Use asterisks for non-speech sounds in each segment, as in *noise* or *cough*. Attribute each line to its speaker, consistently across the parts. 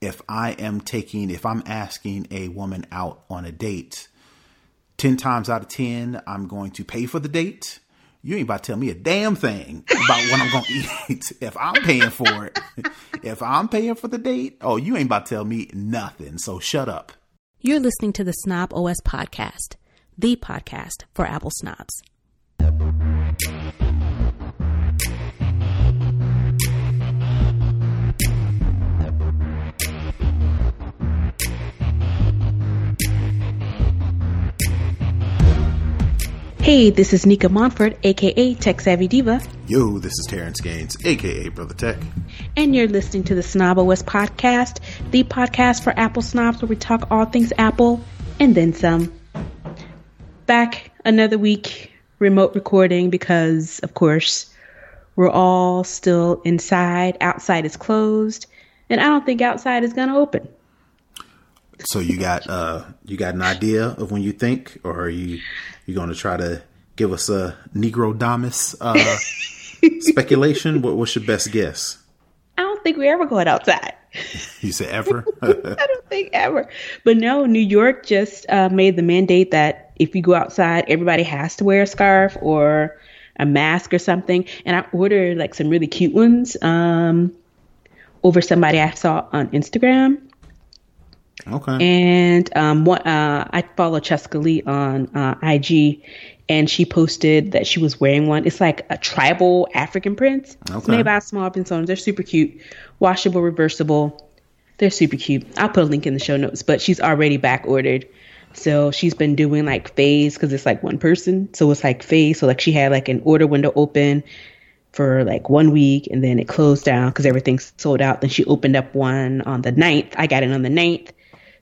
Speaker 1: if I am taking, if I'm asking a woman out on a date, 10 times out of 10, I'm going to pay for the date. You ain't about to tell me a damn thing about what I'm going to eat *laughs* if I'm paying for it. *laughs* if I'm paying for the date, oh, you ain't about to tell me nothing. So shut up.
Speaker 2: You're listening to the snobOS podcast, the podcast for Apple snobs. Hey, this is Nica Montford, aka Tech Savvy Diva.
Speaker 1: Yo, this is Terrance Gaines, aka Brother Tech.
Speaker 2: And you're listening to the snobOS podcast, the podcast for Apple snobs where we talk all things Apple and then some. Back another week, remote recording because, of course, we're all still inside. Outside is closed, and I don't think outside is going to open.
Speaker 1: So you got uh you got an idea of when you think, or are you you going to try to give us a Negro Damas uh, *laughs* speculation? What, what's your best guess?
Speaker 2: I don't think we're ever going outside. *laughs*
Speaker 1: You say ever? *laughs*
Speaker 2: I don't think ever. But no, New York just uh, made the mandate that if you go outside, everybody has to wear a scarf or a mask or something. And I ordered like some really cute ones um, over somebody I saw on Instagram.
Speaker 1: Okay.
Speaker 2: And um, what uh, I follow Cheska Lee on uh, IG, and she posted that she was wearing one. It's like a tribal African print. Okay. It's made by small owners. They're super cute, washable, reversible. They're super cute. I'll put a link in the show notes. But she's already back ordered. So she's been doing like phase because it's like one person. So it's like phase. So like she had like an order window open for like one week and then it closed down because everything's sold out. Then she opened up one on the 9th. I got it on the 9th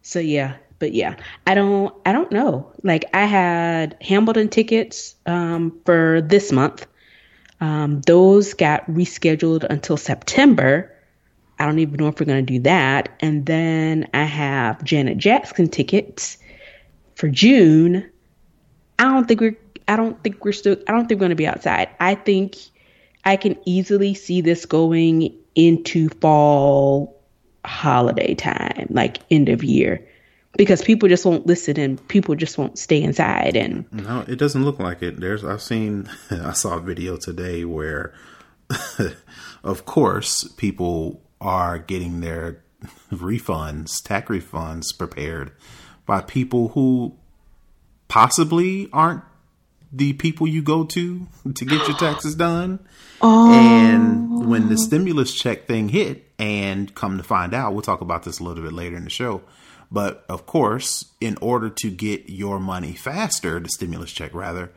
Speaker 2: so yeah, but yeah, I don't I don't know. Like I had Hamilton tickets um, for this month. Um, those got rescheduled until September. I don't even know if we're going to do that. And then I have Janet Jackson tickets for June. I don't think we're I don't think we're still I don't think we're going to be outside. I think I can easily see this going into fall holiday time, like end of year, because people just won't listen and people just won't stay inside. And
Speaker 1: no, it doesn't look like it. There's I've seen *laughs* I saw a video today where, *laughs* of course, people are getting their *laughs* refunds, tax refunds prepared by people who possibly aren't the people you go to to get your taxes done. Oh. And when the stimulus check thing hit, and come to find out, we'll talk about this a little bit later in the show. But of course, in order to get your money faster, the stimulus check rather,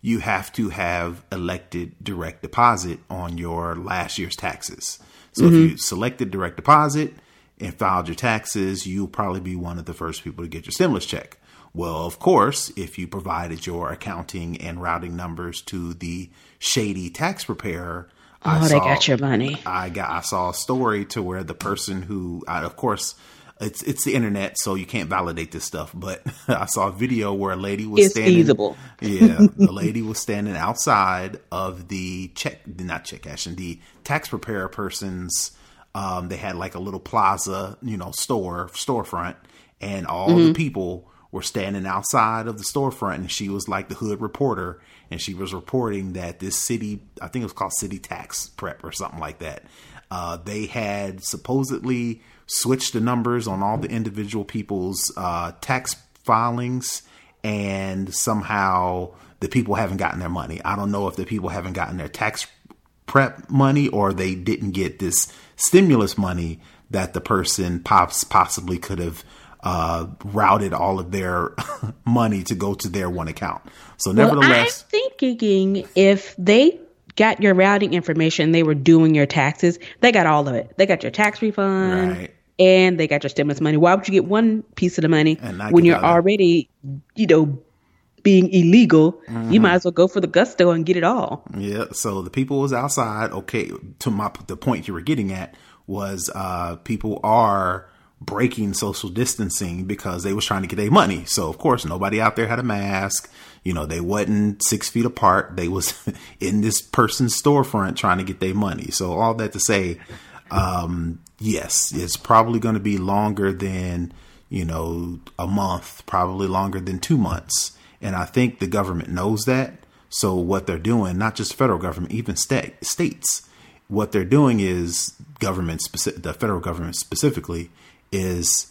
Speaker 1: you have to have elected direct deposit on your last year's taxes. So mm-hmm. if you selected direct deposit and filed your taxes, you'll probably be one of the first people to get your stimulus check. Well, of course, if you provided your accounting and routing numbers to the shady tax preparer,
Speaker 2: oh, I they saw, got your money.
Speaker 1: I got. I saw a story to where the person who, I, of course, it's it's the internet, so you can't validate this stuff. But *laughs* I saw a video where a lady was
Speaker 2: it's
Speaker 1: standing.
Speaker 2: feasible.
Speaker 1: yeah, the *laughs* lady was standing outside of the check, not check cashing, the tax preparer person's. Um, they had like a little plaza, you know, store storefront, and all mm-hmm. the people were standing outside of the storefront and she was like the hood reporter and she was reporting that this city i think it was called city tax prep or something like that uh, they had supposedly switched the numbers on all the individual people's uh, tax filings and somehow the people haven't gotten their money. I don't know if the people haven't gotten their tax prep money or they didn't get this stimulus money that the person pops possibly could have uh, routed all of their *laughs* money to go to their one account. So, nevertheless,
Speaker 2: well, I'm thinking if they got your routing information, they were doing your taxes, they got all of it. They got your tax refund. Right. And they got your stimulus money. Why would you get one piece of the money when you're already, you know, being illegal, mm-hmm. you might as well go for the gusto and get it all.
Speaker 1: Yeah. So the people was outside. Okay. To my the point you were getting at was uh, people are breaking social distancing because they was trying to get their money. So of course nobody out there had a mask. You know, they wasn't six feet apart. They was *laughs* in this person's storefront trying to get their money. So all that to say, Um, yes, it's probably going to be longer than you know a month, probably longer than two months, and I think the government knows that. So what they're doing, not just federal government, even state, states, what they're doing is government, the federal government specifically, is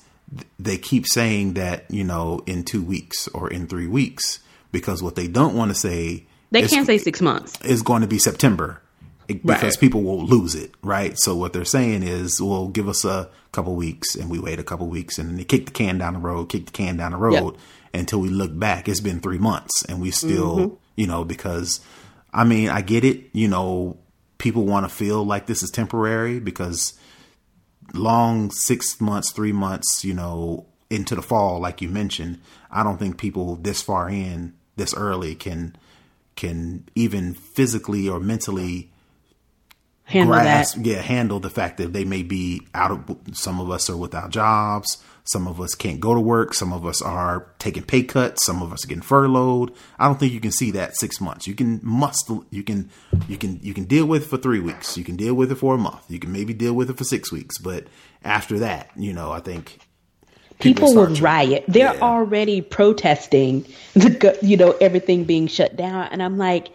Speaker 1: they keep saying that you know in two weeks or in three weeks because what they don't want to say
Speaker 2: they can't say six months
Speaker 1: is going to be September because right. people will lose it, right? So what they're saying is, well, give us a couple weeks, and we wait a couple weeks, and then they kick the can down the road, kick the can down the road yep. until we look back. It's been three months, and we still, mm-hmm. you know, because I mean, I get it, you know, people want to feel like this is temporary because long six months, three months, you know, into the fall, like you mentioned, I don't think people this far in, this early, can can even physically or mentally
Speaker 2: handle grasp,
Speaker 1: that. Yeah, handle the fact that they may be out of. Some of us are without jobs. Some of us can't go to work. Some of us are taking pay cuts. Some of us are getting furloughed. I don't think you can see that six months. You can must you can you can you can deal with it for three weeks. You can deal with it for a month. You can maybe deal with it for six weeks. But after that, you know, I think
Speaker 2: people, people will riot. They're yeah. already protesting the you know everything being shut down, and I'm like,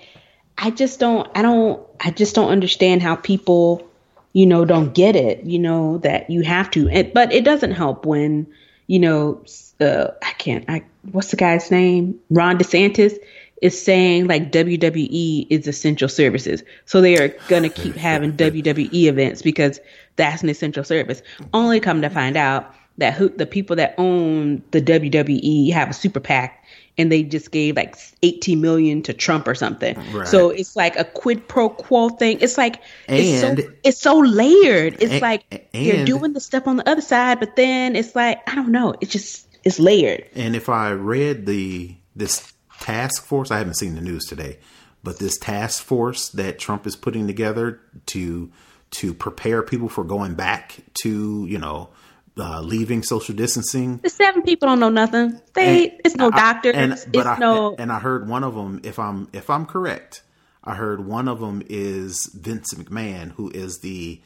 Speaker 2: I just don't. I don't. I just don't understand how people you know, don't get it, you know, that you have to. And, but it doesn't help when, you know, uh, I can't, I, what's the guy's name? Ron DeSantis is saying like WWE is essential services. So they are going to keep having WWE events because that's an essential service. Only come to find out that who, the people that own the WWE have a super PAC and they just gave like 18 million to Trump or something. Right. So it's like a quid pro quo thing. It's like and, it's so it's so layered. It's and, like and, you're doing the stuff on the other side, but then it's like I don't know. It's just it's layered.
Speaker 1: And if I read the this task force, I haven't seen the news today, but this task force that Trump is putting together to to prepare people for going back to you know uh, leaving social distancing.
Speaker 2: The seven people don't know nothing. They and, it's no doctor. And but
Speaker 1: I,
Speaker 2: no.
Speaker 1: And I heard one of them. If I'm if I'm correct, I heard one of them is Vince McMahon, who is the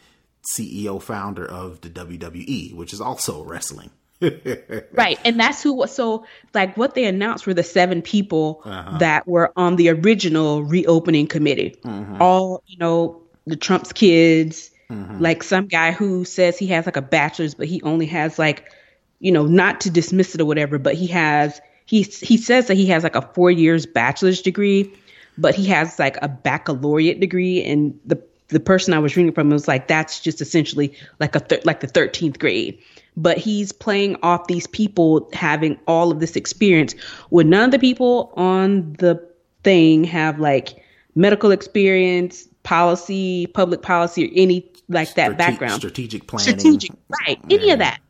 Speaker 1: CEO founder of the WWE, which is also wrestling. *laughs*
Speaker 2: right, and that's who was so like what they announced were the seven people uh-huh. that were on the original reopening committee. Mm-hmm. All you know, the Trump's kids Mm-hmm. Like some guy who says he has like a bachelor's, but he only has like, you know, not to dismiss it or whatever, but he has he he says that he has like a four years bachelor's degree, but he has like a baccalaureate degree, and the the person I was reading from was like that's just essentially like a th- like the thirteenth grade. But he's playing off these people having all of this experience when none of the people on the thing have like medical experience, policy, public policy, or any like that Strate- background.
Speaker 1: Strategic planning.
Speaker 2: Strategic, right. Any of that.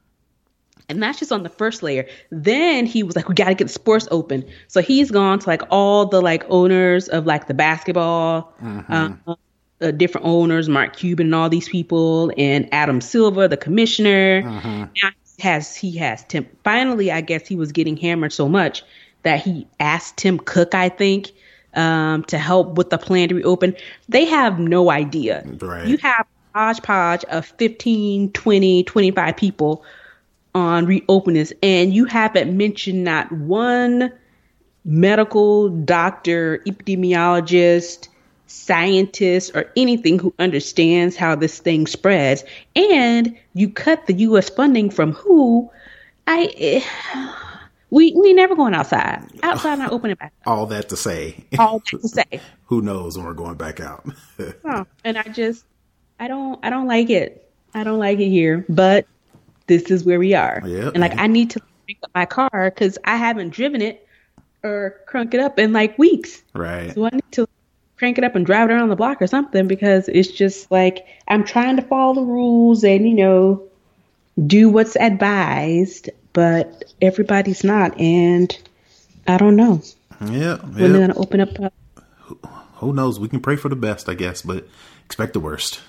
Speaker 2: And that's just on the first layer. Then he was like, we got to get the sports open. So he's gone to like all the like owners of like the basketball, mm-hmm. uh, uh, different owners, Mark Cuban and all these people, and Adam Silver, the commissioner. Mm-hmm. Now has he has Tim? Finally, I guess he was getting hammered so much that he asked Tim Cook, I think, um, to help with the plan to reopen. They have no idea. Right. You have hodgepodge of 15, 20, 25 people on reopenings, and you haven't mentioned not one medical doctor, epidemiologist, scientist, or anything who understands how this thing spreads. And you cut the U.S. funding from who? I. Eh, we we never going outside. Outside not opening back.
Speaker 1: All that to say.
Speaker 2: All that to say. *laughs*
Speaker 1: Who knows when we're going back out? *laughs*
Speaker 2: oh, and I just I don't I don't like it. I don't like it here, but this is where we are. Yep. And like I need to pick up my car because I haven't driven it or crunk it up in like weeks.
Speaker 1: Right.
Speaker 2: So I need to crank it up and drive it around the block or something because it's just like I'm trying to follow the rules and you know do what's advised, but everybody's not, and I don't know.
Speaker 1: Yeah.
Speaker 2: When they're gonna open up. Uh,
Speaker 1: who knows? We can pray for the best, I guess, but expect the worst.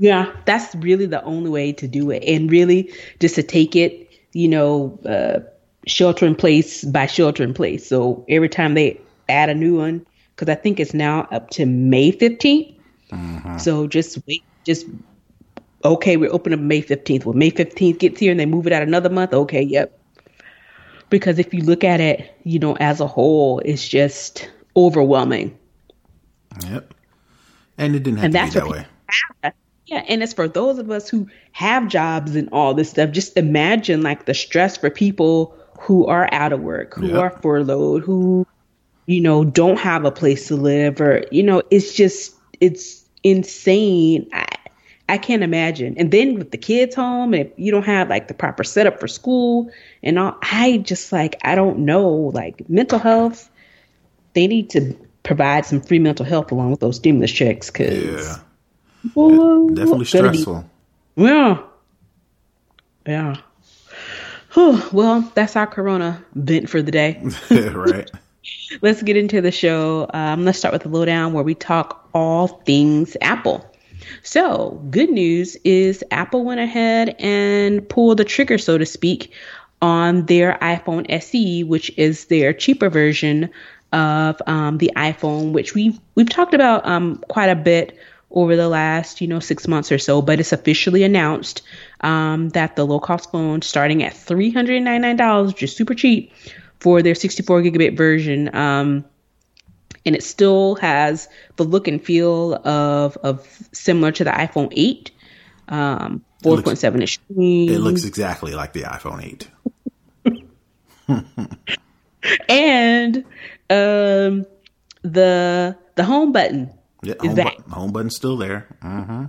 Speaker 2: Yeah, that's really the only way to do it. And really just to take it, you know, uh, shelter in place by shelter in place. So every time they add a new one, because I think it's now up to May 15th. Mm-hmm. So just wait, just okay, we're open up May 15th. Well, May 15th gets here and they move it out another month. Okay, yep. Because if you look at it, you know, as a whole, it's just overwhelming.
Speaker 1: Yep. And it didn't have and to be that way.
Speaker 2: Have. Yeah, and it's for those of us who have jobs and all this stuff. Just imagine like the stress for people who are out of work, who yep. are furloughed, who you know don't have a place to live, or you know, it's just it's insane. I, I can't imagine. And then with the kids home, if you don't have like the proper setup for school and all, I just like I don't know. Like mental health, they need to provide some free mental health along with those stimulus checks because
Speaker 1: yeah, well, definitely stressful.
Speaker 2: Be, yeah, yeah. Whew, well, that's our Corona vent for the day. *laughs*
Speaker 1: right. *laughs*
Speaker 2: Let's get into the show. Um, let's start with the lowdown where we talk all things Apple. So, good news is Apple went ahead and pulled the trigger, so to speak, on their iPhone SE, which is their cheaper version of um, the iPhone, which we've we've talked about um, quite a bit over the last you know six months or so. But it's officially announced um, that the low cost phone, starting at three hundred ninety nine dollars, which is super cheap for their sixty four gigabit version. Um, and it still has the look and feel of of similar to the iPhone 8. Um, 4.7 inch.
Speaker 1: It looks exactly like the iPhone
Speaker 2: 8. *laughs* and um, the the home button
Speaker 1: yeah, is home that bu- home button's still there. Mm-hmm.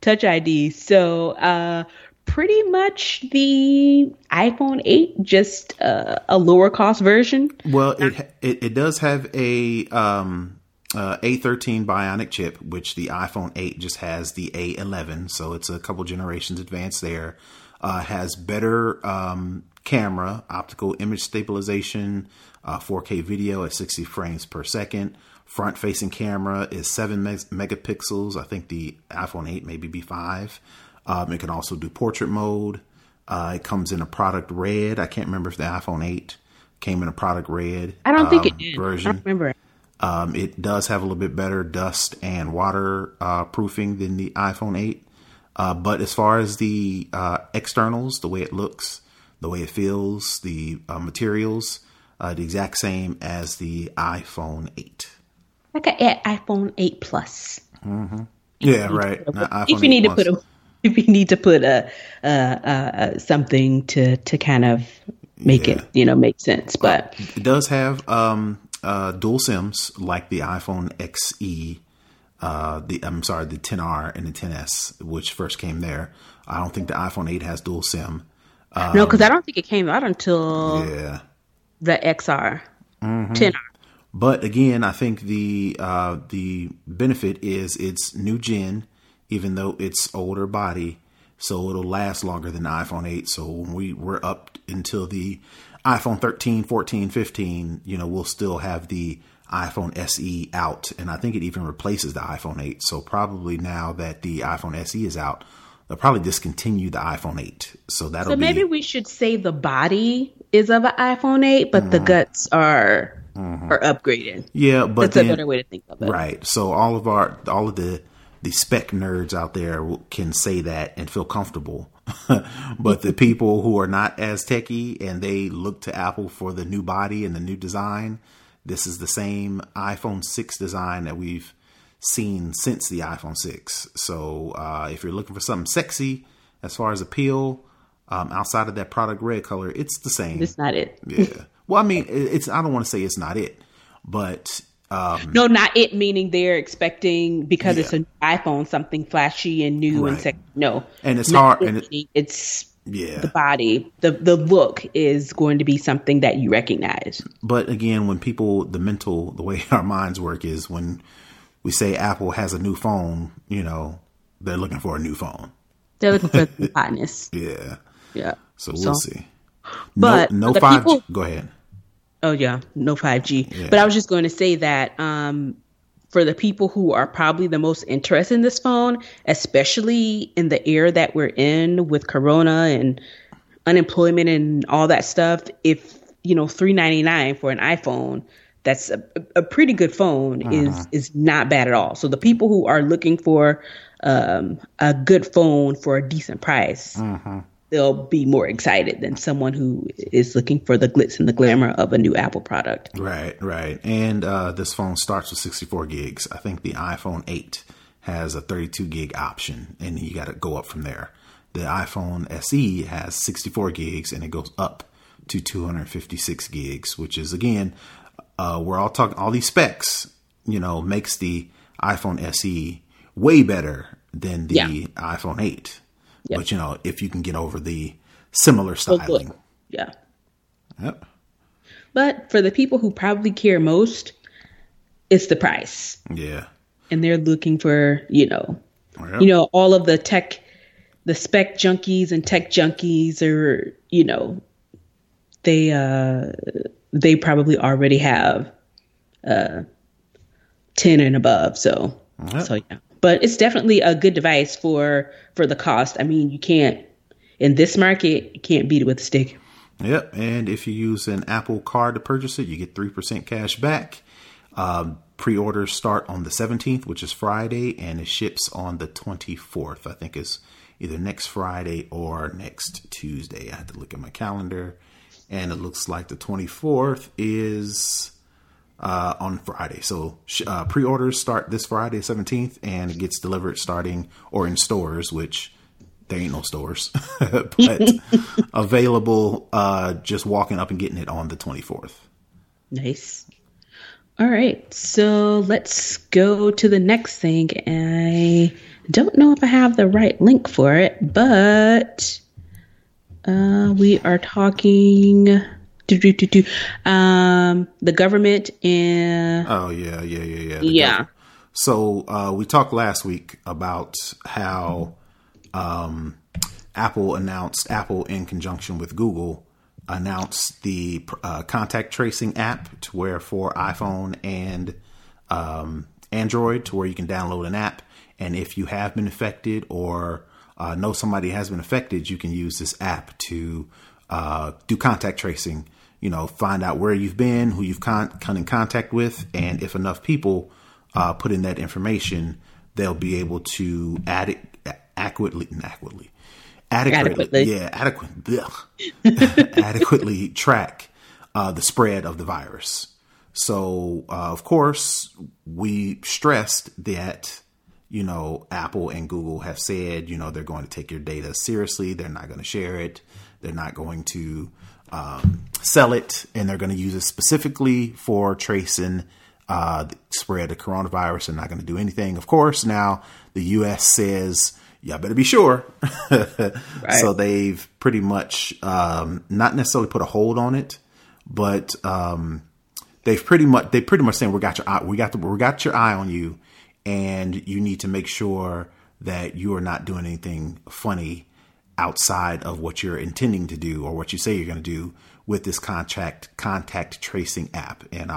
Speaker 2: Touch ID. So uh, pretty much the iPhone 8, just uh, a lower cost version.
Speaker 1: Well, it it, it does have a um, uh, A13 Bionic chip, which the iPhone 8 just has the A11, so it's a couple generations advanced there. Uh, has better um, camera, optical image stabilization, uh, 4K video at 60 frames per second. Front facing camera is 7 meg- megapixels. I think the iPhone 8 maybe be 5. Um, it can also do portrait mode. Uh, it comes in a product red. I can't remember if the iPhone 8 came in a product red.
Speaker 2: I don't um, think it um, did. Version. I don't remember.
Speaker 1: Um, it does have a little bit better dust and water uh, proofing than the iPhone 8. Uh, but as far as the uh, externals, the way it looks, the way it feels, the uh, materials, uh, the exact same as the iPhone 8.
Speaker 2: Like an iPhone 8 Plus.
Speaker 1: Mm-hmm. Yeah, right.
Speaker 2: if you need to put a if you need to put a, something to to kind of make yeah. it you know make sense. But
Speaker 1: it does have um, uh, dual SIMs like the iPhone XE. Uh, the I'm sorry, the 10R and the 10s, which first came there. I don't think the iPhone 8 has dual SIM.
Speaker 2: Um, no, because I don't think it came out until yeah. the XR mm-hmm. 10R.
Speaker 1: But again, I think the uh, the benefit is it's new gen even though it's older body. So it'll last longer than the iPhone 8. So when we we're up until the iPhone 13, 14, 15, you know, we'll still have the iPhone SE out. And I think it even replaces the iPhone 8. So probably now that the iPhone SE is out, they'll probably discontinue the iPhone 8. So that'll
Speaker 2: So maybe
Speaker 1: be,
Speaker 2: we should say the body is of an iPhone 8, but mm-hmm. the guts are mm-hmm. are upgraded.
Speaker 1: Yeah, but
Speaker 2: that's then, a better way to think of it.
Speaker 1: Right. So all of our all of the the spec nerds out there can say that and feel comfortable. *laughs* but the people who are not as techy and they look to Apple for the new body and the new design, this is the same iPhone 6 design that we've seen since the iPhone 6. So uh, if you're looking for something sexy as far as appeal, um, outside of that product red color, it's the same.
Speaker 2: It's not it.
Speaker 1: yeah. Well, I mean, it's. I don't want to say it's not it, but um,
Speaker 2: no, not it. Meaning they're expecting because yeah. it's an iPhone something flashy and new right. and sexy. No,
Speaker 1: and it's hard. and
Speaker 2: it, it's yeah, the body, the the look is going to be something that you recognize.
Speaker 1: But again, when people, the mental, the way *laughs* our minds work is when we say Apple has a new phone, you know, they're looking for a new phone.
Speaker 2: They're looking for the *laughs* hotness.
Speaker 1: Yeah,
Speaker 2: yeah.
Speaker 1: So we'll so, see.
Speaker 2: But
Speaker 1: no, no five. People, go ahead.
Speaker 2: Oh yeah, no 5G. Yeah. But I was just going to say that um, for the people who are probably the most interested in this phone, especially in the era that we're in with Corona and unemployment and all that stuff, if you know 399 for an iPhone, that's a, a pretty good phone uh-huh. is is not bad at all. So the people who are looking for um, a good phone for a decent price,
Speaker 1: Mm-hmm.
Speaker 2: They'll be more excited than someone who is looking for the glitz and the glamour of a new Apple product.
Speaker 1: Right, right. And uh, this phone starts with 64 gigs. I think the iPhone 8 has a 32 gig option, and you got to go up from there. The iPhone SE has 64 gigs, and it goes up to 256 gigs, which is again, uh, we're all talking all these specs. You know, makes the iPhone SE way better than the
Speaker 2: Yeah.
Speaker 1: iPhone 8.
Speaker 2: Yep.
Speaker 1: But you know, if you can get over the similar styling,
Speaker 2: Yeah.
Speaker 1: yep.
Speaker 2: But for the people who probably care most, it's the price.
Speaker 1: yeah,
Speaker 2: And they're looking for, you know,
Speaker 1: Yep.
Speaker 2: you know, all of the tech, the spec junkies and tech junkies are, you know, they, uh, they probably already have, uh, 10 and above. So,
Speaker 1: Yep.
Speaker 2: so yeah, but it's definitely a good device for, for the cost. I mean, you can't, in this market, you can't beat it with a stick.
Speaker 1: Yep, and if you use an Apple Card to purchase it, you get three percent cash back. Um, pre-orders start on the seventeenth, which is Friday, and it ships on the twenty-fourth. I think it's either next Friday or next Tuesday. I had to look at my calendar, and it looks like the twenty-fourth is uh, on Friday. So uh, pre-orders start this Friday, seventeenth, and it gets delivered starting or in stores, which there ain't no stores, *laughs* but *laughs* available uh, just walking up and getting it on the 24th.
Speaker 2: Nice. All right, so let's go to the next thing. I don't know if I have the right link for it, but uh, we are talking. Do, do, do, do, um, the government and
Speaker 1: Oh, yeah, yeah, yeah, yeah.
Speaker 2: Yeah,
Speaker 1: gov- So uh, we talked last week about how um, Apple announced, Apple in conjunction with Google, announced the uh, contact tracing app to where for iPhone and um, Android to where you can download an app. And if you have been affected or uh, know somebody has been affected, you can use this app to uh, do contact tracing. You know, find out where you've been, who you've con- come in contact with, and if enough people uh, put in that information, they'll be able to add it adequately, adequately, adequately,
Speaker 2: Adequately.
Speaker 1: yeah, adequate, *laughs* adequately track uh, the spread of the virus. So, uh, of course, we stressed that, you know, Apple and Google have said, you know, they're going to take your data seriously. They're not going to share it. They're not going to um, sell it. And they're going to use it specifically for tracing uh, the spread of coronavirus. They're not going to do anything. Of course, now the U.S. says, y'all better be sure. *laughs* So they've pretty much um, not necessarily put a hold on it, but um, they've pretty much they pretty much saying we got your eye, we got the, we got your eye on you, and you need to make sure that you are not doing anything funny outside of what you're intending to do or what you say you're going to do with this contact contact tracing app. And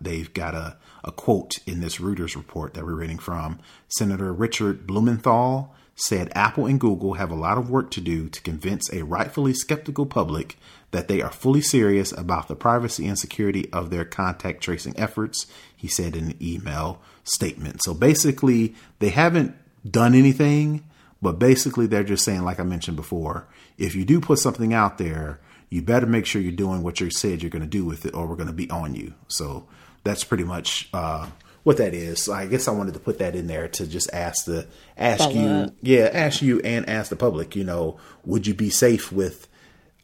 Speaker 1: they've got a, a quote in this Reuters report that we're reading from Senator Richard Blumenthal said Apple and Google have a lot of work to do to convince a rightfully skeptical public that they are fully serious about the privacy and security of their contact tracing efforts, he said in an email statement. So basically, they haven't done anything, but basically, they're just saying, like I mentioned before, if you do put something out there, you better make sure you're doing what you said you're going to do with it, or we're going to be on you. So that's pretty much uh, what that is. So I guess I wanted to put that in there to just ask the ask
Speaker 2: Follow
Speaker 1: you,
Speaker 2: up.
Speaker 1: yeah, ask you and ask the public. You know, would you be safe with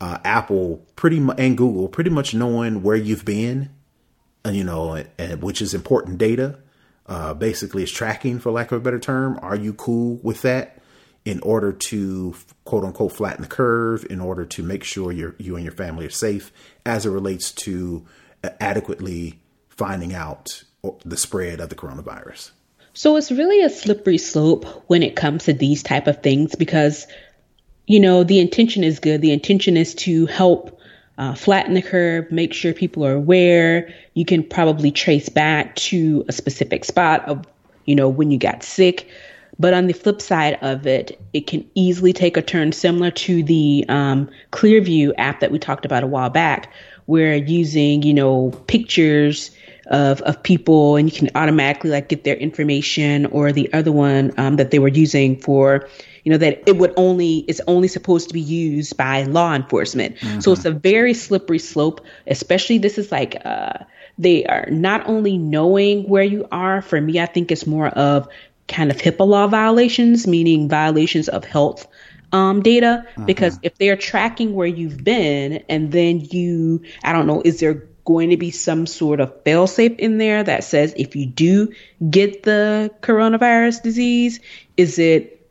Speaker 1: uh, Apple pretty mu- and Google pretty much knowing where you've been, and you know, and, and which is important data. Uh, basically, it's tracking, for lack of a better term. Are you cool with that? In order to quote unquote flatten the curve, in order to make sure you you and your family are safe, as it relates to uh, adequately finding out the spread of the coronavirus.
Speaker 2: So it's really a slippery slope when it comes to these type of things because, you know, the intention is good. The intention is to help uh, flatten the curve, make sure people are aware. You can probably trace back to a specific spot of, you know, when you got sick. But on the flip side of it, it can easily take a turn similar to the um, Clearview app that we talked about a while back, where using, you know, pictures of of people, and you can automatically like get their information. Or the other one um, that they were using for, you know, that it would only it's only supposed to be used by law enforcement. Mm-hmm. So it's a very slippery slope. Especially this is like uh, they are not only knowing where you are. For me, I think it's more of kind of HIPAA law violations, meaning violations of health um, data. Mm-hmm. Because if they're tracking where you've been and then you, I don't know, is there going to be some sort of failsafe in there that says if you do get the coronavirus disease, is it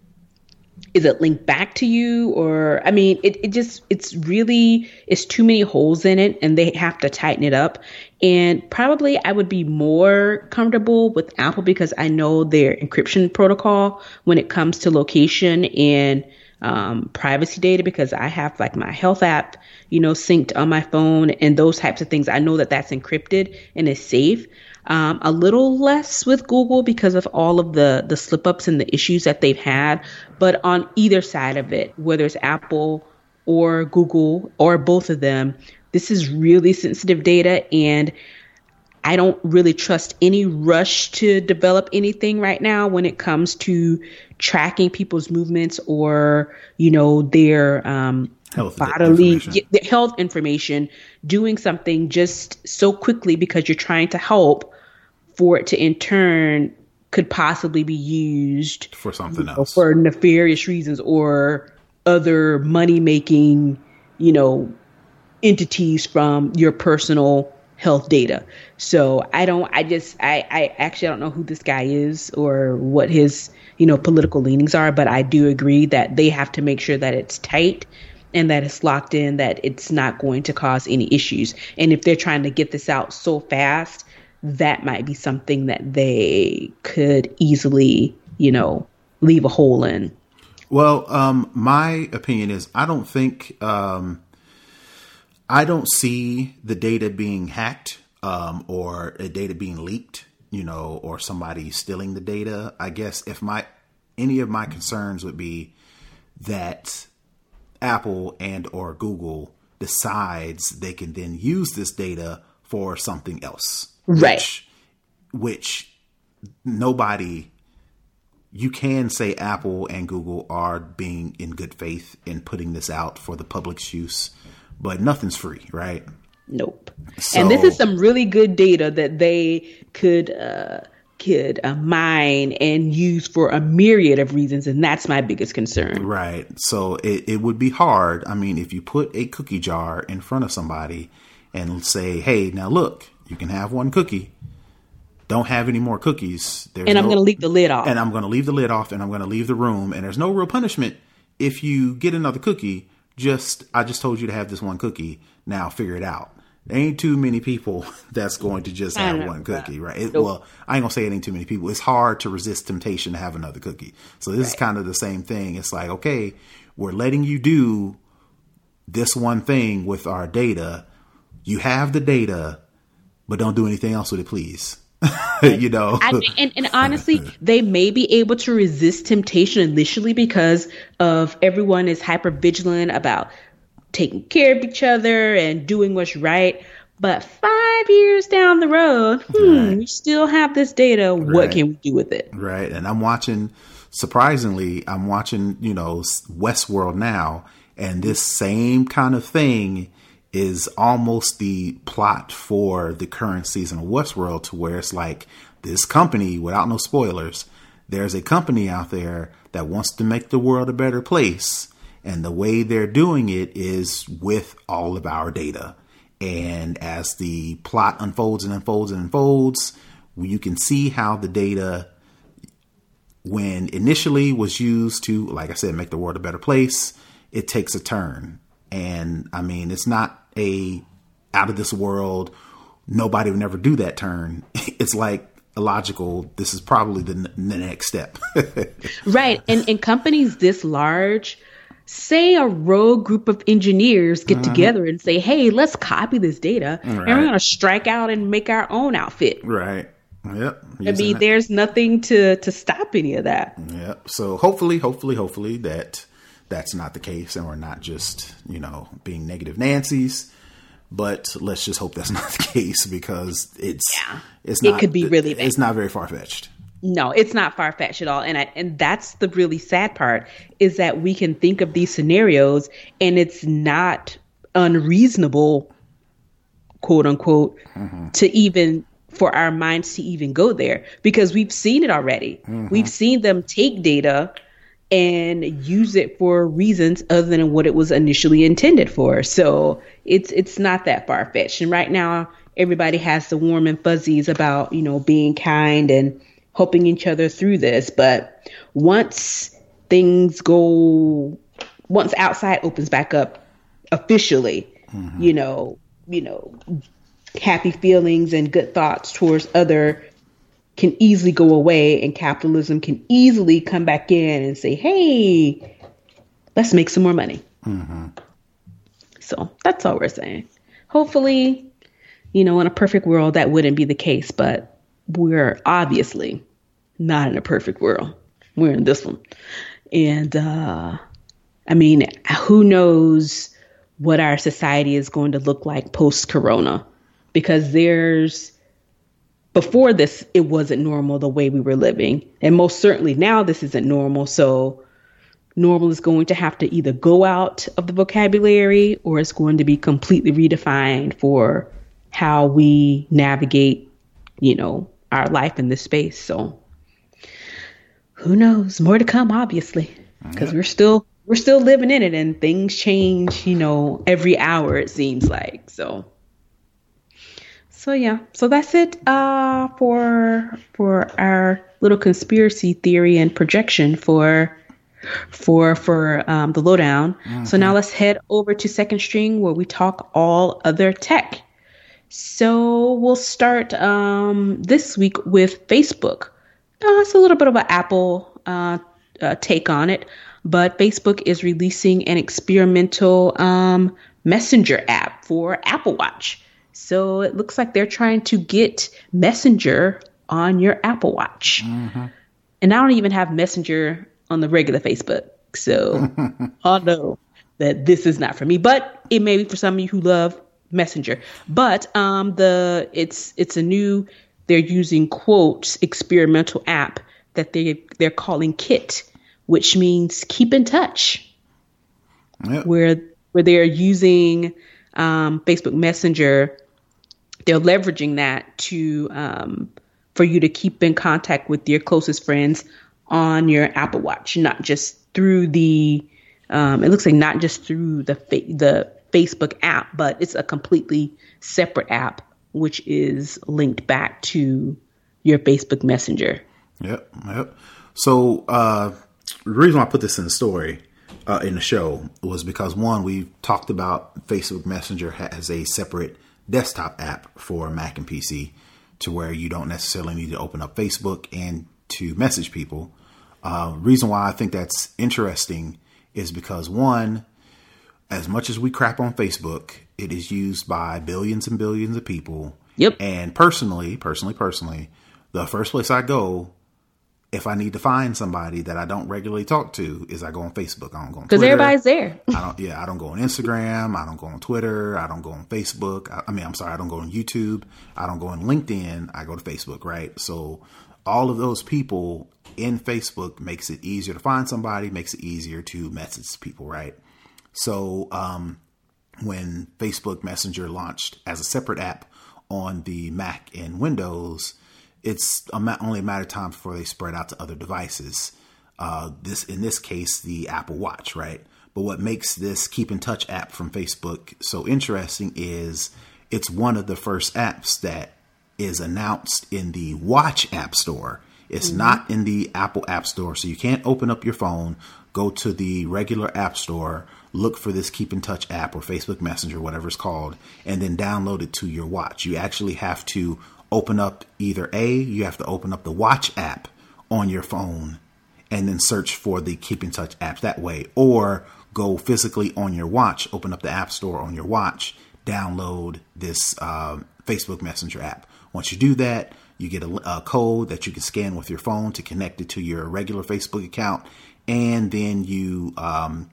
Speaker 2: is it linked back to you? Or i mean it, it just it's really it's too many holes in it and they have to tighten it up. And probably i would be more comfortable with apple because i know their encryption protocol when it comes to location and um, privacy data because i have like my health app you know synced on my phone and those types of things. I know that that's encrypted and is safe um, a little less with Google because of all of the the slip ups and the issues that they've had. But on either side of it, whether it's Apple or Google or both of them, this is really sensitive data and I don't really trust any rush to develop anything right now when it comes to tracking people's movements or, you know, their um, health bodily information. health information, doing something just so quickly because you're trying to help for it to in turn could possibly be used
Speaker 1: for something else
Speaker 2: for nefarious reasons or other money making, you know, entities from your personal health data. So I don't I just I, I actually don't know who this guy is or what his, you know, political leanings are, but I do agree that they have to make sure that it's tight and that it's locked in that it's not going to cause any issues. And if they're trying to get this out so fast, that might be something that they could easily, you know, leave a hole in.
Speaker 1: Well, um, my opinion is I don't think um, I don't see the data being hacked um, or data being leaked, you know, or somebody stealing the data. I guess if my any of my concerns would be that Apple and or Google decides they can then use this data for something else
Speaker 2: right?
Speaker 1: Which, which nobody you can say Apple and Google are being in good faith in putting this out for the public's use, but nothing's free, right?
Speaker 2: Nope. So, and this is some really good data that they could uh, could uh, mine and use for a myriad of reasons, and that's my biggest concern.
Speaker 1: Right. So it, it would be hard. I mean, if you put a cookie jar in front of somebody and say, "Hey, now look, you can have one cookie. Don't have any more cookies.
Speaker 2: There's and I'm no, going to leave the lid off.
Speaker 1: And I'm going to leave the lid off and I'm going to leave the room. And there's no real punishment if you get another cookie. Just, I just told you to have this one cookie. Now figure it out. There ain't too many people *laughs* that's going to just have one cookie, right? It, nope. Well, I ain't gonna say it ain't too many people. It's hard to resist temptation to have another cookie. So this right. is kind of the same thing. It's like, okay, we're letting you do this one thing with our data. You have the data but don't do anything else with it, please. *laughs* you know,
Speaker 2: I, and, and honestly, *laughs* they may be able to resist temptation initially because of everyone is hyper vigilant about taking care of each other and doing what's right. But five years down the road, hmm, right. we still have this data. What right. can we do with it?
Speaker 1: Right. And I'm watching, surprisingly, I'm watching, you know, Westworld now, and this same kind of thing is almost the plot for the current season of Westworld to where it's like this company, without no spoilers, there's a company out there that wants to make the world a better place. And the way they're doing it is with all of our data. And as the plot unfolds and unfolds and unfolds, you can see how the data, when initially was used to, like I said, make the world a better place, it takes a turn. And I mean, it's not a out of this world. Nobody would never do that turn. *laughs* It's like illogical. This is probably the, the next step. *laughs*
Speaker 2: right. And in companies this large, say a rogue group of engineers get mm-hmm. together and say, hey, let's copy this data right. and we're going to strike out and make our own outfit.
Speaker 1: Right. Yep.
Speaker 2: I mean, there's nothing to to stop any of that.
Speaker 1: Yep. So hopefully, hopefully, hopefully that that's not the case and we're not just, you know, being negative Nancy's. But let's just hope that's *laughs* not the case because it's
Speaker 2: Yeah.
Speaker 1: it's
Speaker 2: It could be really bad.
Speaker 1: it's not very far fetched.
Speaker 2: No, it's not far fetched at all, and I, and that's the really sad part is that we can think of these scenarios and it's not unreasonable, quote unquote, mm-hmm. to even for our minds to even go there because we've seen it already. Mm-hmm. We've seen them take data and use it for reasons other than what it was initially intended for. So it's it's not that far fetched. And right now, everybody has the warm and fuzzies about you know being kind and helping each other through this. But once things go, once outside opens back up officially, mm-hmm. you know, you know, happy feelings and good thoughts towards other can easily go away and capitalism can easily come back in and say, hey, let's make some more money. So that's all we're saying. Hopefully, you know, in a perfect world, that wouldn't be the case, but we're obviously not in a perfect world. We're in this one. And, uh, I mean, who knows what our society is going to look like post corona because there's before this it wasn't normal the way we were living. And most certainly now this isn't normal. So normal is going to have to either go out of the vocabulary or it's going to be completely redefined for how we navigate you know our life in this space. So who knows? More to come obviously because we're still we're still living in it and things change you know every hour it seems like. So so yeah so that's it uh for for our little conspiracy theory and projection for for for um, the lowdown so now let's head over to second string where we talk all other tech so we'll start um, this week with Facebook. Uh, it's a little bit of an Apple uh, uh, take on it, but Facebook is releasing an experimental um, messenger app for Apple Watch. So it looks like they're trying to get Messenger on your Apple Watch. And I don't even have Messenger on the regular Facebook. So *laughs* I know that this is not for me, but it may be for some of you who love Messenger. But um, the it's it's a new they're using quotes experimental app that they they're calling Kit, which means keep in touch
Speaker 1: Yep.
Speaker 2: where where they're using um, Facebook Messenger, they're leveraging that to um, for you to keep in contact with your closest friends on your Apple Watch, not just through the. Um, it looks like not just through the fa- the Facebook app, but it's a completely separate app which is linked back to your Facebook Messenger.
Speaker 1: Yep, yep. So uh, the reason I put this in the story uh, in the show was because one, we talked about Facebook Messenger has a separate desktop app for Mac and PC, to where you don't necessarily need to open up Facebook and to message people. Uh, reason why I think that's interesting is because one, as much as we crap on Facebook, it is used by billions and billions of people.
Speaker 2: Yep.
Speaker 1: And personally, personally, personally, the first place I go if I need to find somebody that I don't regularly talk to is I go on Facebook. I don't go on
Speaker 2: Because everybody's there.
Speaker 1: I don't. Yeah, I don't go on Instagram. I don't go on Twitter. I don't go on Facebook. I, I mean, I'm sorry, I don't go on YouTube. I don't go on LinkedIn. I go to Facebook. Right. So all of those people in Facebook makes it easier to find somebody. Makes it easier to message people. Right. So um, when Facebook Messenger launched as a separate app on the Mac and Windows, it's only a matter of time before they spread out to other devices. Uh, this, in this case, the Apple Watch, right? But what makes this Keep in Touch app from Facebook so interesting is it's one of the first apps that is announced in the Watch App Store. It's not in the Apple App Store, so you can't open up your phone, go to the regular App Store, look for this Keep in Touch app or Facebook Messenger, whatever it's called, and then download it to your watch. You actually have to open up either A, you have to open up the Watch app on your phone and then search for the Keep in Touch app that way, or go physically on your watch, open up the App Store on your watch, download this um, Facebook Messenger app. Once you do that, you get a, a code that you can scan with your phone to connect it to your regular Facebook account, and then you um,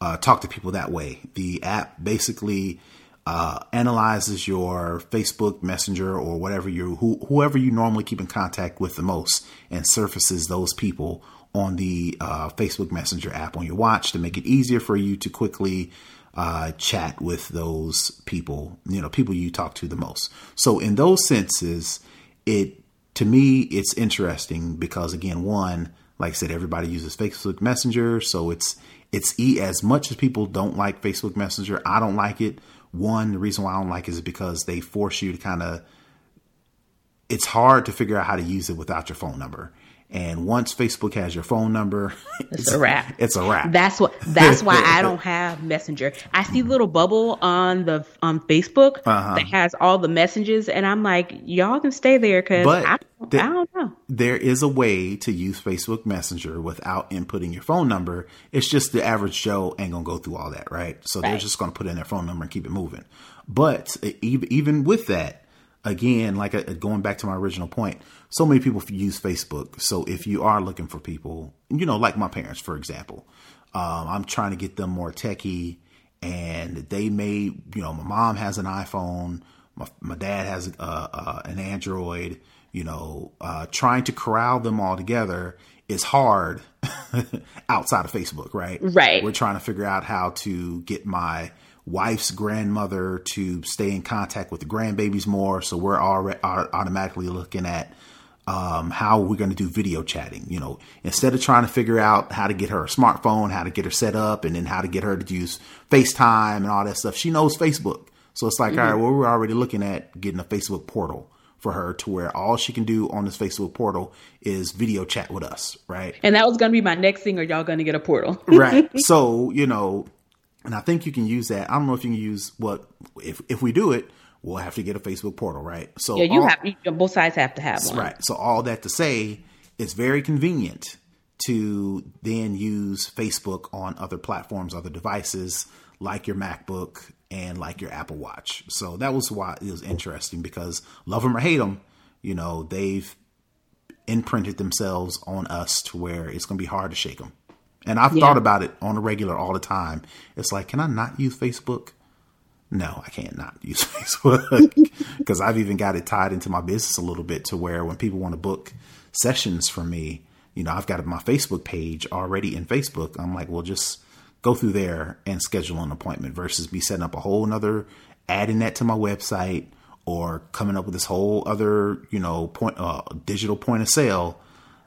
Speaker 1: uh, talk to people that way. The app basically uh, analyzes your Facebook Messenger or whatever you who, whoever you normally keep in contact with the most, and surfaces those people on the uh, Facebook Messenger app on your watch to make it easier for you to quickly uh, chat with those people, you know, people you talk to the most. So in those senses, it to me it's interesting because again, one, like I said, everybody uses Facebook Messenger, so it's it's e as much as people don't like Facebook Messenger, I don't like it. One, the reason why I don't like it is because they force you to kind of it's hard to figure out how to use it without your phone number. And once Facebook has your phone number,
Speaker 2: it's, *laughs* it's a wrap.
Speaker 1: It's a wrap.
Speaker 2: That's what. That's why I *laughs* don't have Messenger. I see little bubble on the on Facebook uh-huh. that has all the messages, and I'm like, y'all can stay there because I, the, I don't know.
Speaker 1: There is a way to use Facebook Messenger without inputting your phone number. It's just the average Joe ain't gonna go through all that, right? So right. they're just gonna put in their phone number and keep it moving. But even with that, again, like uh, going back to my original point so many people use Facebook. So if you are looking for people, you know, like my parents, for example, um, I'm trying to get them more techie and they may, you know, my mom has an iPhone, my, my dad has uh, uh, an Android, you know, uh, trying to corral them all together is hard *laughs* outside of Facebook, right?
Speaker 2: Right.
Speaker 1: We're trying to figure out how to get my wife's grandmother to stay in contact with the grandbabies more. So we're already automatically looking at um, how we're going to do video chatting. You know, instead of trying to figure out how to get her a smartphone, how to get her set up, and then how to get her to use FaceTime and all that stuff, she knows Facebook. So it's like, mm-hmm. all right, well, we're already looking at getting a Facebook portal for her to where all she can do on this Facebook portal is video chat with us, right?
Speaker 2: And that was going to be my next thing. Are y'all going to get a portal? *laughs*
Speaker 1: right. So, you know, and I think you can use that. I don't know if you can use what, if, if we do it, we'll have to get a Facebook portal, right?
Speaker 2: So yeah, you all, have both sides have to have one,
Speaker 1: right? So all that to say, it's very convenient to then use Facebook on other platforms, other devices like your MacBook and like your Apple Watch. So that was why it was interesting because love them or hate them, you know, they've imprinted themselves on us to where it's going to be hard to shake them. And I've yeah. thought about it on a regular all the time. It's like, can I not use Facebook? no, I can't not *laughs* use Facebook *laughs* because I've even got it tied into my business a little bit to where when people want to book sessions from me, you know, I've got my Facebook page already in Facebook. I'm like, well, just go through there and schedule an appointment versus me setting up a whole another adding that to my website or coming up with this whole other, you know, point, uh, digital point of sale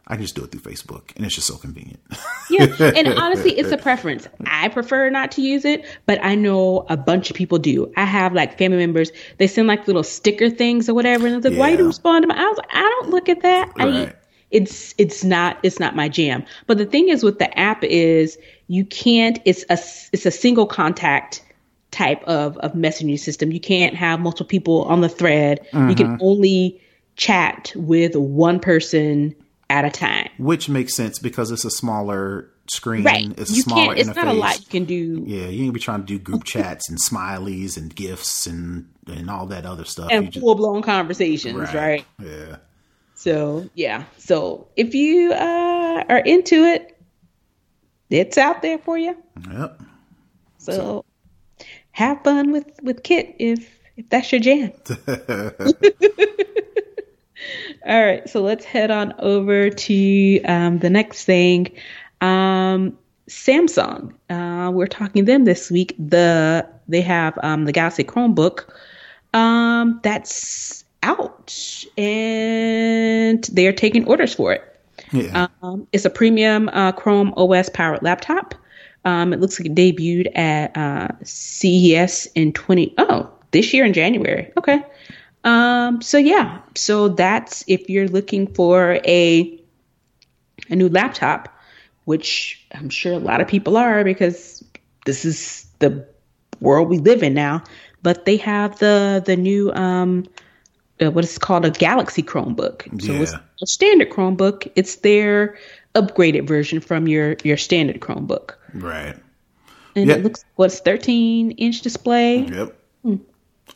Speaker 1: I can just do it through Facebook, and it's just so convenient. *laughs*
Speaker 2: yeah, and honestly, it's a preference. I prefer not to use it, but I know a bunch of people do. I have like family members; they send like little sticker things or whatever, and it's like, yeah. "Why you respond to my?" I was like, "I don't look at that." Right. I, it's it's not it's not my jam. But the thing is with the app is you can't. It's a it's a single contact type of of messaging system. You can't have multiple people on the thread. Mm-hmm. You can mm-hmm. only chat with one person at a time.
Speaker 1: Which makes sense because it's a smaller screen. Right. It's a you smaller
Speaker 2: It's
Speaker 1: interface.
Speaker 2: not a lot you can do.
Speaker 1: Yeah, you ain't be trying to do group chats and smileys and gifs and and all that other stuff.
Speaker 2: And you full-blown conversations, right. right?
Speaker 1: Yeah.
Speaker 2: So yeah. So if you uh, are into it, it's out there for you.
Speaker 1: Yep.
Speaker 2: So, so. have fun with with Kit if if that's your jam. *laughs* *laughs* All right, so let's head on over to um, the next thing. Um, Samsung. Uh, we're talking them this week. The they have um, the Galaxy Chromebook um, that's out, and they are taking orders for it. Yeah. Um, it's a premium uh, Chrome OS powered laptop. Um, it looks like it debuted at uh, CES in 20 oh this year in January. Okay. Um, so yeah, so that's if you're looking for a a new laptop, which I'm sure a lot of people are because this is the world we live in now. But they have the the new um, uh, what is called a Galaxy Chromebook. So yeah. it's a standard Chromebook. It's their upgraded version from your your standard Chromebook.
Speaker 1: Right.
Speaker 2: And yep. it looks what's 13 inch display.
Speaker 1: Yep. Hmm.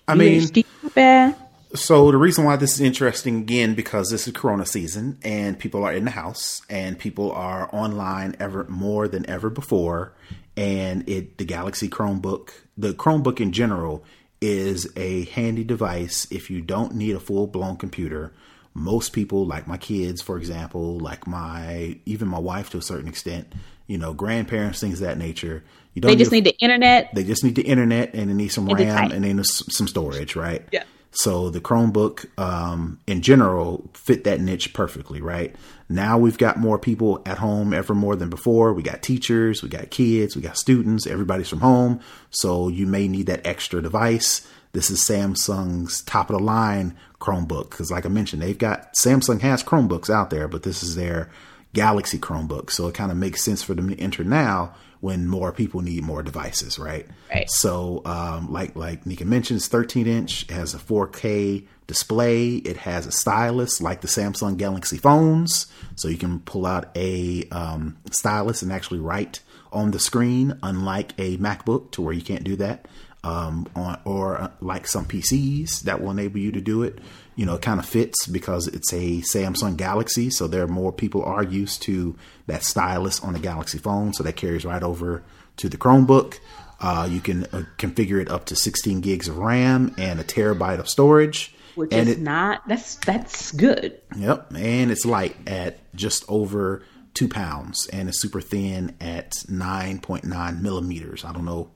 Speaker 1: I mean, bad. So the reason why this is interesting again because this is Corona season and people are in the house and people are online ever more than ever before, and it the Galaxy Chromebook, the Chromebook in general, is a handy device if you don't need a full blown computer. Most people, like my kids, for example, like my even my wife to a certain extent, you know, grandparents, things of that nature.
Speaker 2: You don't. They just need, need the internet.
Speaker 1: They just need the internet, and they need some and RAM, and then some storage, right?
Speaker 2: Yeah.
Speaker 1: So the Chromebook, um, in general, fit that niche perfectly, right? Now we've got more people at home ever more than before. We got teachers, we got kids, we got students, everybody's from home. So you may need that extra device. This is Samsung's top of the line Chromebook. Cause like I mentioned, they've got, Samsung has Chromebooks out there, but this is their Galaxy Chromebook. So it kind of makes sense for them to enter now when more people need more devices, right?
Speaker 2: Right.
Speaker 1: So, um, like like Nica mentions, 13 inch has a 4K display. It has a stylus like the Samsung Galaxy phones, so you can pull out a um, stylus and actually write on the screen, unlike a MacBook, to where you can't do that. Um, on, or uh, like some PCs that will enable you to do it. You know, it kind of fits because it's a Samsung Galaxy, so there are more people are used to that stylus on the Galaxy phone, so that carries right over to the Chromebook. Uh, you can uh, configure it up to 16 gigs of RAM and a terabyte of storage
Speaker 2: which and is it, not that's that's good.
Speaker 1: Yep, and it's light at just over two pounds, and it's super thin at nine point nine millimeters. I don't know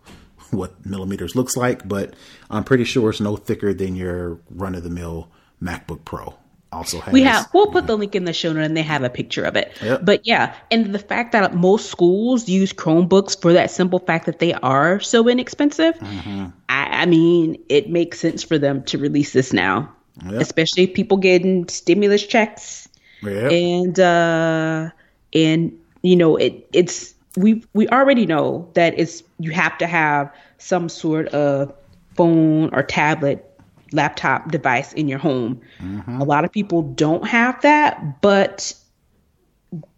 Speaker 1: what millimeters looks like, but I'm pretty sure it's no thicker than your run of the mill MacBook Pro. Also has,
Speaker 2: we have we'll put the link in the show note and they have a picture of it. Yep. But yeah, and the fact that most schools use Chromebooks for that simple fact that they are so inexpensive. Mm-hmm. I, I mean, it makes sense for them to release this now, yep. especially people getting stimulus checks. Yep. And uh, and you know it it's we we already know that it's you have to have some sort of phone or tablet laptop device in your home. Mm-hmm. A lot of people don't have that, but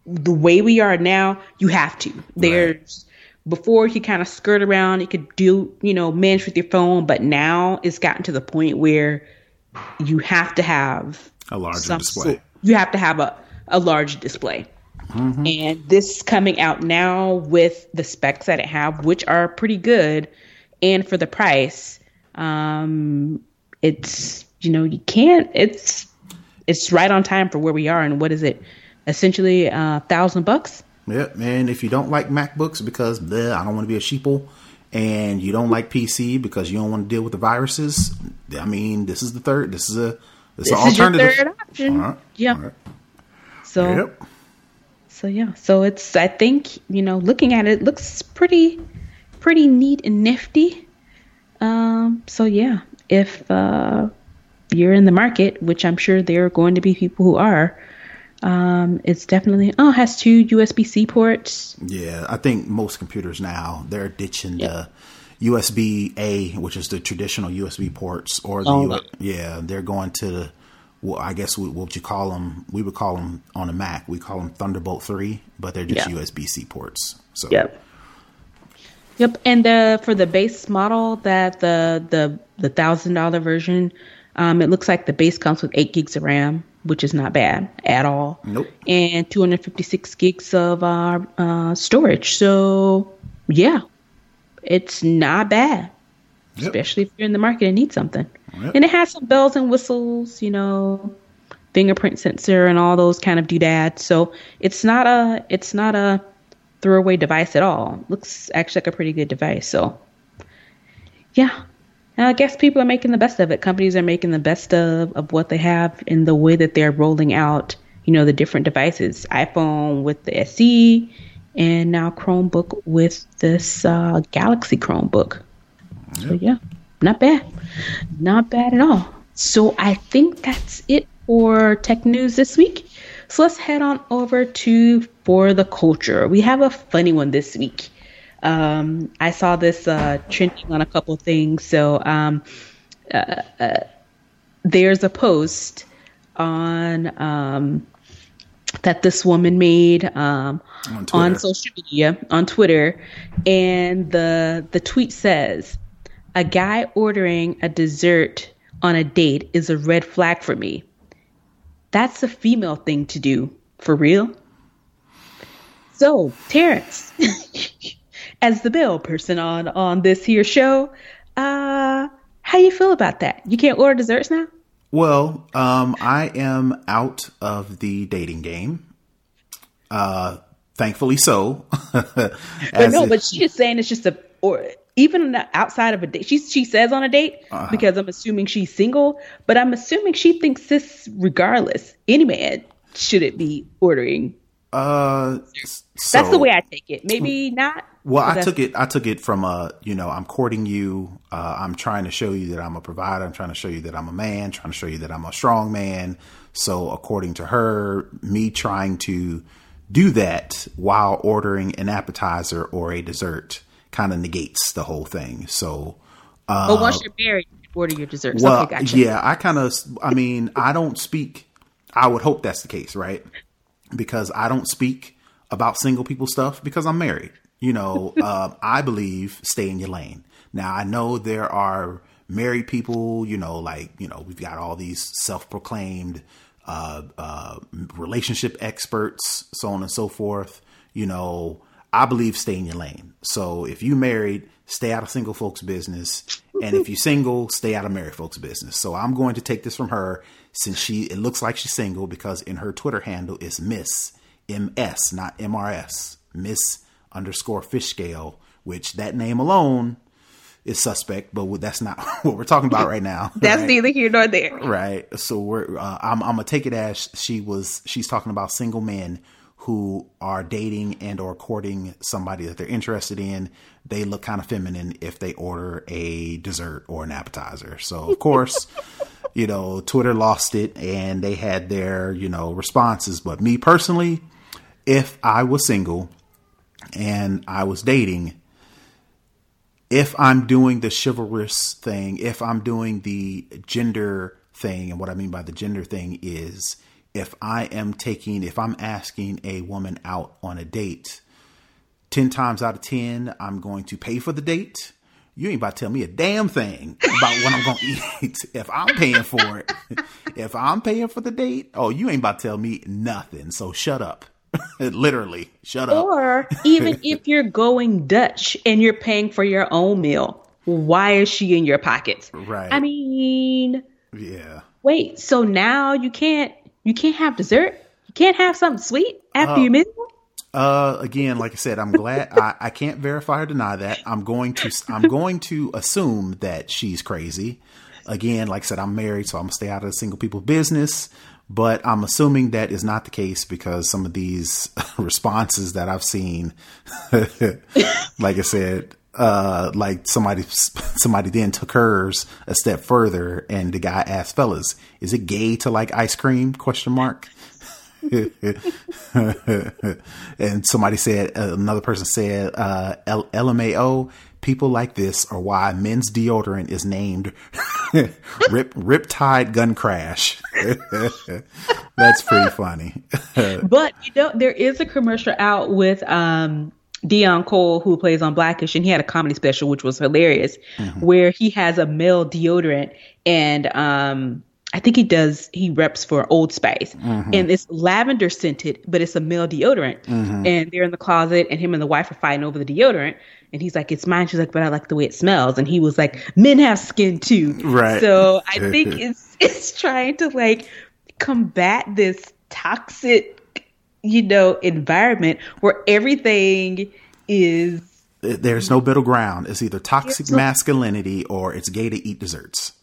Speaker 2: the way we are now, you have to. There's before you kind of skirt around, you could do, you know, manage with your phone, but now it's gotten to the point where you have to have
Speaker 1: a larger display.
Speaker 2: you have to have a, a large display. Mm-hmm. And this coming out now with the specs that it have, which are pretty good, and for the price, um, it's you know you can't. It's it's right on time for where we are, and what is it? Essentially, a uh, thousand bucks.
Speaker 1: Yeah, man. If you don't like MacBooks because bleh, I don't want to be a sheeple, and you don't like PC because you don't want to deal with the viruses, I mean, this is the third. This is a this, this is an alternative.
Speaker 2: third option. All right. Yeah. Right. So. Yep. So yeah. So it's. I think you know, looking at it, it looks pretty, pretty neat and nifty. Um. So yeah, if uh, you're in the market, which I'm sure there are going to be people who are, um, it's definitely oh, it has two USB C ports.
Speaker 1: Yeah, I think most computers now they're ditching the USB A, which is the traditional USB ports, or the oh, U- yeah, they're going to the well, I guess what would you call them? We would call them on a Mac. We call them Thunderbolt three, but they're just yeah. USB C ports. So
Speaker 2: yep. Yep, and the for the base model that the the the thousand dollar version, um, it looks like the base comes with eight gigs of RAM which is not bad at all.
Speaker 1: Nope.
Speaker 2: And 256 gigs of uh, uh, storage. So, yeah, it's not bad, yep. especially if you're in the market and need something. Yep. And it has some bells and whistles, you know, fingerprint sensor and all those kind of doodads. So it's not a it's not a throwaway device at all. Looks actually like a pretty good device. So, yeah, and I guess people are making the best of it. Companies are making the best of, of what they have in the way that they're rolling out, you know, the different devices. iPhone with the SE, and now Chromebook with this uh, Galaxy Chromebook. Yep. So yeah, not bad, not bad at all. So I think that's it for tech news this week. So let's head on over to for the culture. We have a funny one this week. Um, I saw this uh, trending on a couple things. So um, uh, uh, there's a post on um, that this woman made um, on, on, social media on Twitter, and the the tweet says, "A guy ordering a dessert on a date is a red flag for me. That's a female thing to do for real." So, Terrance, *laughs* as the bill person on on this here show. Uh, how you feel about that? You can't order desserts now?
Speaker 1: Well, um, I am out of the dating game. Uh, thankfully so. *laughs*
Speaker 2: but no, it, but she is saying it's just a or even outside of a date. She she says on a date uh-huh. because I'm assuming she's single, but I'm assuming she thinks this regardless. Any man shouldn't be ordering.
Speaker 1: Uh,
Speaker 2: so, that's the way I take it. Maybe not.
Speaker 1: Well, I took it. I took it from a. You know, I'm courting you. Uh, I'm trying to show you that I'm a provider. I'm trying to show you that I'm a man. Trying to show you that I'm a strong man. So, according to her, me trying to do that while ordering an appetizer or a dessert kind of negates the whole thing. So,
Speaker 2: uh, but once you're married, you order your dessert.
Speaker 1: Well, okay, gotcha. yeah, I kind of. I mean, I don't speak. I would hope that's the case, right? Because I don't speak about single people stuff because I'm married. You know, uh, *laughs* I believe stay in your lane. Now I know there are married people. You know, like you know, we've got all these self-proclaimed uh, uh, relationship experts, so on and so forth. You know, I believe stay in your lane. So if you married, stay out of single folks' business, and if you're *laughs* single, stay out of married folks' business. So I'm going to take this from her since she it looks like she's single because in her Twitter handle is Miss M S, not M R S, Miss underscore fish scale, which that name alone is suspect, but that's not *laughs* what we're talking about right now. *laughs*
Speaker 2: that's right? neither here nor there.
Speaker 1: Right. So we're uh, I'm, I'm gonna take it as she was. She's talking about single men who are dating and or courting somebody that they're interested in. They look kind of feminine if they order a dessert or an appetizer. So of course. *laughs* you know, Twitter lost it and they had their, you know, responses. But me personally, if I was single and I was dating, if I'm doing the chivalrous thing, if I'm doing the gender thing, and what I mean by the gender thing is if I am taking, if I'm asking a woman out on a date, 10 times out of 10, I'm going to pay for the date. You ain't about to tell me a damn thing about what I'm going *laughs* to eat if I'm paying for it. *laughs* if I'm paying for the date, oh, you ain't about to tell me nothing. So shut up. *laughs* Literally, shut up.
Speaker 2: Or even if you're going Dutch and you're paying for your own meal, why is she in your pockets?
Speaker 1: Right.
Speaker 2: I mean,
Speaker 1: yeah.
Speaker 2: Wait, so now you can't you can't have dessert? You can't have something sweet after uh, your meal?
Speaker 1: Uh, again, like I said, I'm glad I, I can't verify or deny that. I'm going to I'm going to assume that she's crazy. Again, like I said, I'm married, so I'm gonna stay out of the single people business. But I'm assuming that is not the case because some of these *laughs* responses that I've seen, *laughs* like I said, uh, like somebody *laughs* somebody then took hers a step further, and the guy asked, "Fellas, is it gay to like ice cream?" Question mark. *laughs* and somebody said, another person said, uh, L- LMAO, people like this are why men's deodorant is named *laughs* Rip Riptide Gun Crash. *laughs* That's pretty funny.
Speaker 2: but you know, there is a commercial out with um, Deon Cole, who plays on Blackish, and he had a comedy special which was hilarious, mm-hmm. where he has a male deodorant and um, I think he does. He reps for Old Spice, mm-hmm. and it's lavender scented, but it's a male deodorant. Mm-hmm. And they're in the closet, and him and the wife are fighting over the deodorant. And he's like, "It's mine." She's like, "But I like the way it smells." And he was like, "Men have skin too."
Speaker 1: Right.
Speaker 2: So I *laughs* think it's it's trying to like combat this toxic, you know, environment where everything is.
Speaker 1: There's no middle ground. It's either toxic masculinity or it's gay to eat desserts.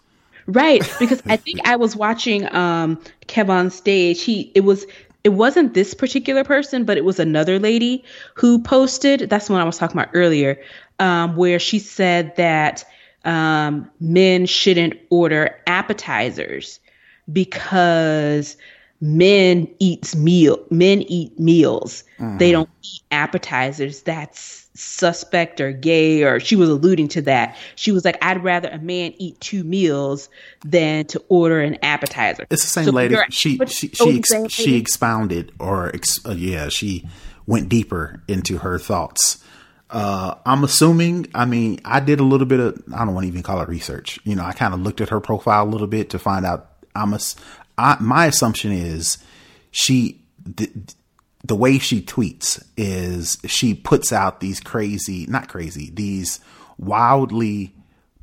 Speaker 2: Right, *laughs* because I think I was watching um Kev on stage. He it was it wasn't this particular person, but it was another lady who posted. That's what I was talking about earlier, um, where she said that um, men shouldn't order appetizers because men eats meal men eat meals. Mm-hmm. They don't eat appetizers. That's suspect or gay or she was alluding to that she was like i'd rather a man eat two meals than to order an appetizer
Speaker 1: it's the same so lady she she she, ex, she expounded or ex, uh, yeah she went deeper into her thoughts uh, i'm assuming i mean i did a little bit of i don't want to even call it research you know i kind of looked at her profile a little bit to find out i'm a I, my assumption is she th- the way she tweets is she puts out these crazy, not crazy, these wildly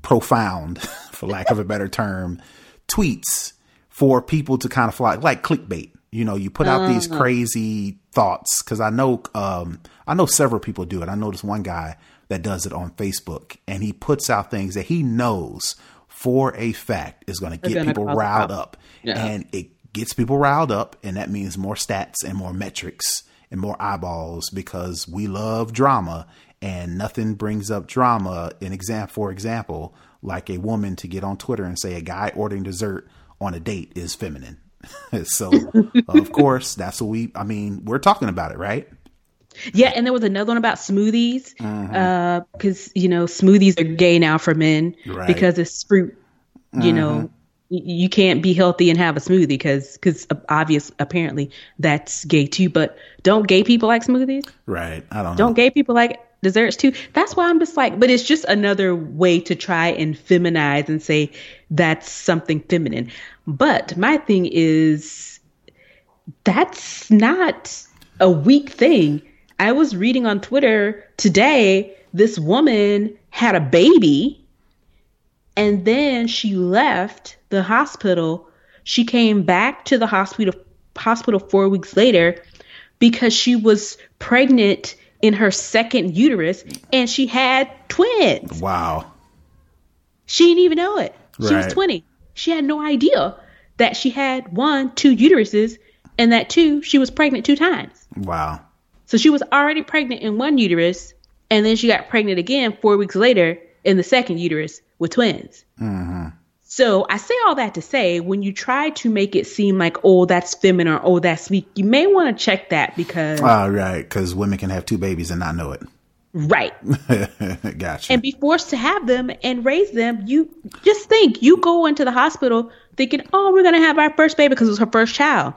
Speaker 1: profound, *laughs* for lack of a better term, tweets for people to kind of fly like clickbait. You know, you put out uh-huh. these crazy thoughts because I know um, I know several people do it. I know this one guy that does it on Facebook, and he puts out things that he knows for a fact is going to get people riled up, yeah. and it gets people riled up, and that means more stats and more metrics and more eyeballs because we love drama, and nothing brings up drama. In example, for example, like a woman to get on Twitter and say a guy ordering dessert on a date is feminine. *laughs* so, of *laughs* course, that's what we. I mean, we're talking about it, right?
Speaker 2: Yeah, and there was another one about smoothies, because mm-hmm. uh, you know smoothies are gay now for men right. because it's fruit. You mm-hmm. know, you can't be healthy and have a smoothie because because obvious apparently that's gay too. But don't gay people like smoothies?
Speaker 1: Right. I don't.
Speaker 2: Don't gay people like desserts too? That's why I'm just like, but it's just another way to try and feminize and say that's something feminine. But my thing is, that's not a weak thing. I was reading on Twitter today, this woman had a baby and then she left the hospital. She came back to the hospital hospital 4 weeks later because she was pregnant in her second uterus and she had twins.
Speaker 1: Wow.
Speaker 2: She didn't even know it. She right. was 20. She had no idea that she had one, two uteruses, and that two, she was pregnant two times.
Speaker 1: Wow.
Speaker 2: So she was already pregnant in one uterus, and then she got pregnant again four weeks later in the second uterus with twins. Mm-hmm. So I say all that to say, when you try to make it seem like, oh, that's feminine or oh, that's weak, you may want to check that because.
Speaker 1: Oh, right. Because women can have two babies and not know it.
Speaker 2: Right. *laughs*
Speaker 1: gotcha.
Speaker 2: And be forced to have them and raise them. You just think you go into the hospital thinking, oh, we're going to have our first baby because it was her first child.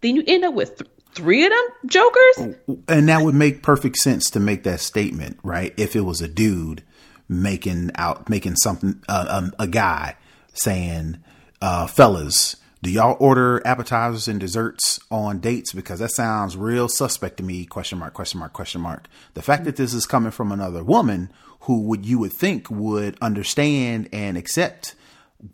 Speaker 2: Then you end up with th- three of them jokers.
Speaker 1: And that would make perfect sense to make that statement, right? If it was a dude making out making something uh, um, a guy saying, uh, "Fellas, do y'all order appetizers and desserts on dates? Because that sounds real suspect to me." Question mark? Question mark? Question mark? The fact that this is coming from another woman who would you would think would understand and accept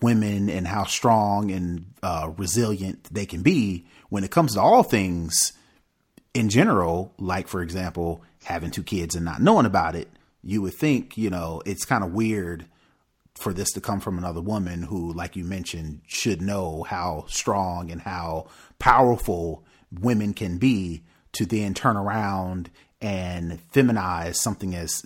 Speaker 1: women and how strong and uh, resilient they can be when it comes to all things in general, like for example, having two kids and not knowing about it you would think, you know, it's kind of weird for this to come from another woman who, like you mentioned, should know how strong and how powerful women can be to then turn around and feminize something as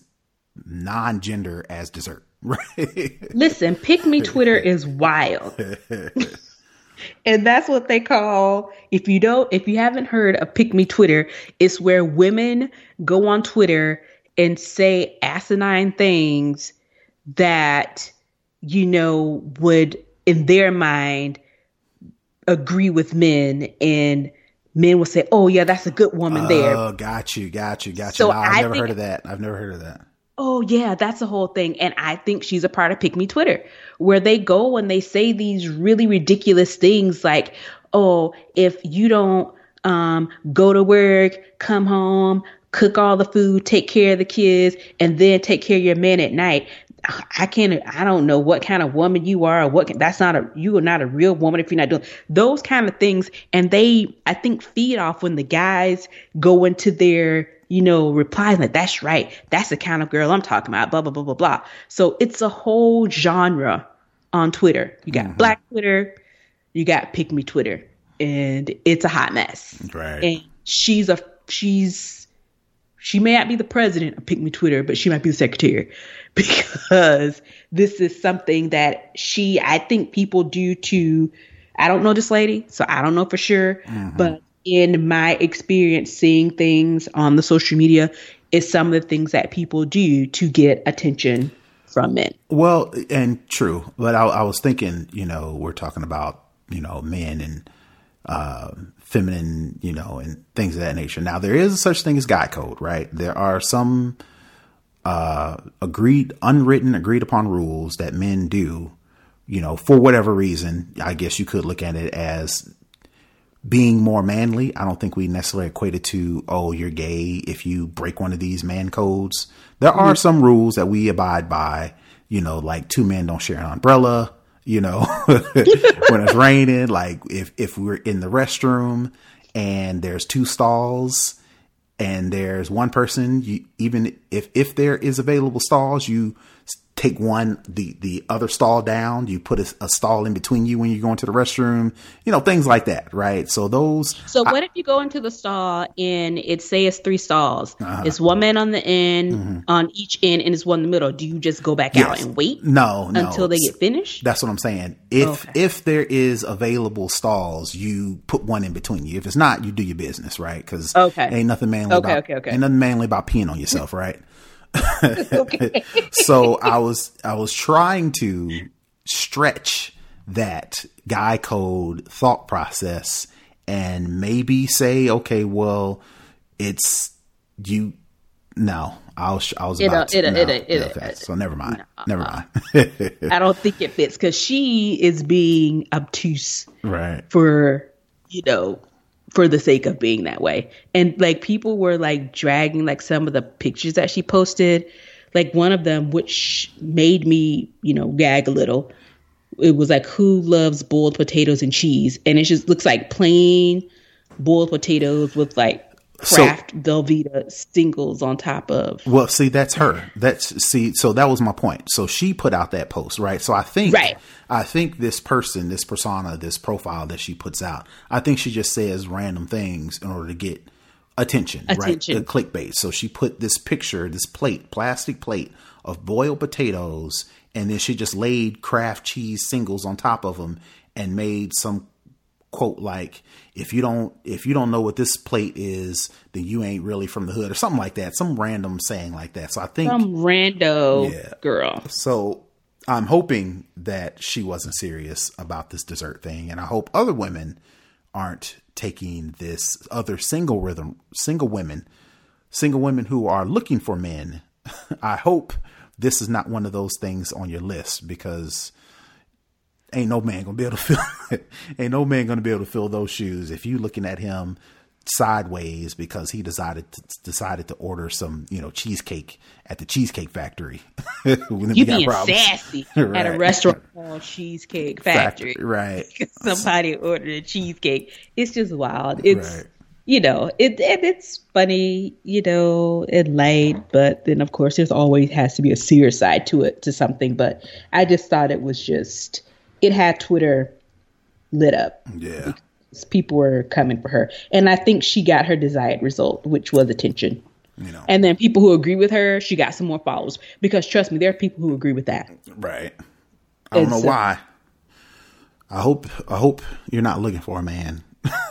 Speaker 1: non gender as dessert. Right. *laughs*
Speaker 2: Listen, pick me Twitter is wild. *laughs* and that's what they call if you don't if you haven't heard of pick me Twitter, it's where women go on Twitter and say asinine things that you know would in their mind agree with men and men will say oh yeah that's a good woman there. Oh
Speaker 1: got you got you got you. So no, i've I never think, heard of that. I've never heard of that.
Speaker 2: Oh yeah that's the whole thing and i think she's a part of pick me twitter where they go and they say these really ridiculous things like oh if you don't um, go to work come home cook all the food, take care of the kids, and then take care of your man at night. I can't. I don't know what kind of woman you are, or what. Can, that's not a. You are not a real woman if you're not doing those kind of things. And they, I think, feed off when the guys go into their, you know, replies like, "That's right. That's the kind of girl I'm talking about." Blah blah blah blah blah. So it's a whole genre on Twitter. You got mm-hmm. Black Twitter, you got Pick Me Twitter, and it's a hot mess.
Speaker 1: Right.
Speaker 2: And she's a she's she may not be the president of Pick Me Twitter, but she might be the secretary *laughs* because this is something that she, I think people do to, I don't know this lady, so I don't know for sure, mm-hmm. but in my experience seeing things on the social media is some of the things that people do to get attention from men.
Speaker 1: Well, and true, but I, I was thinking, you know, we're talking about, you know, men and, uh, feminine, you know, and things of that nature. Now, there is such thing as guy code, right? There are some uh, agreed, unwritten, agreed upon rules that men do, you know, for whatever reason. I guess you could look at it as being more manly. I don't think we necessarily equate it to, oh, you're gay if you break one of these man codes. There are mm-hmm. some rules that we abide by you know, like two men don't share an umbrella, you know, *laughs* when it's raining, like if, if we're in the restroom and there's two stalls and there's one person, you, even if, if there is available stalls, you take one the the other stall down you put a, a, stall in between you when you go into the restroom you know things like that right so those
Speaker 2: so what I, if you go into the stall and it say it's three stalls uh-huh. it's one man on the end mm-hmm. on each end and it's one in the middle do you just go back yes. out and wait
Speaker 1: no,
Speaker 2: no until they get finished
Speaker 1: that's what i'm saying if okay. if there is available stalls you put one in between you if it's not you do your business right because
Speaker 2: okay
Speaker 1: ain't nothing manly okay, about okay, okay. ain't nothing manly about peeing on yourself *laughs* right *laughs* so I was I was trying to stretch that guy code thought process and maybe say, okay, well, it's you. No, I was I was uh, about it, to, it, uh, no, it, uh, it, it, so never mind, no, never mind.
Speaker 2: I don't think it fits because she is being obtuse,
Speaker 1: right?
Speaker 2: For you know for the sake of being that way. And like people were like dragging like some of the pictures that she posted like one of them, which made me, you know, gag a little. It was like, who loves boiled potatoes and cheese? And it just looks like plain boiled potatoes with like Kraft so, Velveeta singles on top of.
Speaker 1: Well, see, that's her. That's see, so that was my point. So she put out that post, right? So I think,
Speaker 2: right.
Speaker 1: I think this person, this persona, this profile that she puts out, I think she just says random things in order to get attention, attention. right? clickbait. So she put this picture, this plate, plastic plate of boiled potatoes, and then she just laid Kraft cheese singles on top of them and made some quote like if you don't if you don't know what this plate is then you ain't really from the hood or something like that some random saying like that so i think
Speaker 2: some rando yeah. girl
Speaker 1: so i'm hoping that she wasn't serious about this dessert thing and i hope other women aren't taking this other single rhythm, single women, single women who are looking for men. *laughs* I hope this is not one of those things on your list because ain't no man gonna be able to fill *laughs* ain't no man gonna be able to fill those shoes if you looking at him sideways because he decided to, decided to order some you know cheesecake at the cheesecake factory. *laughs*
Speaker 2: you being problems. sassy right. *laughs* at a restaurant called Cheesecake Factory,
Speaker 1: factory right?
Speaker 2: Somebody ordered a cheesecake. It's just wild. It's right. you know it, it, it's funny you know and light, but then of course there's always has to be a serious side to it to something. But I just thought it was just it had Twitter lit up.
Speaker 1: Yeah
Speaker 2: people were coming for her. And I think she got her desired result, which was attention. You know. And then people who agree with her, she got some more followers. Because trust me, there are people who agree with that.
Speaker 1: Right. I don't and know so, why. I hope I hope you're not looking for a man. *laughs*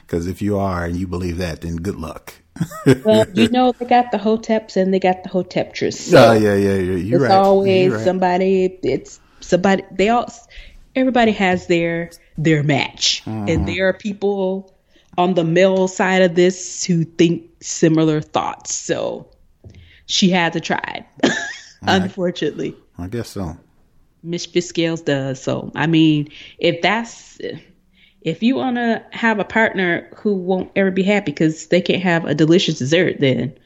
Speaker 1: Because if you are and you believe that, then good luck. *laughs*
Speaker 2: well, you know they got the hoteps and they got the hoteptresses.
Speaker 1: So oh yeah, yeah, yeah. You're
Speaker 2: it's
Speaker 1: right.
Speaker 2: always
Speaker 1: right.
Speaker 2: somebody. It's somebody. They all. Everybody has their their match. Mm-hmm. And there are people on the male side of this who think similar thoughts. So she had to try it, unfortunately.
Speaker 1: I guess so.
Speaker 2: Miss Scales does. So, I mean, if that's, if you want to have a partner who won't ever be happy because they can't have a delicious dessert, then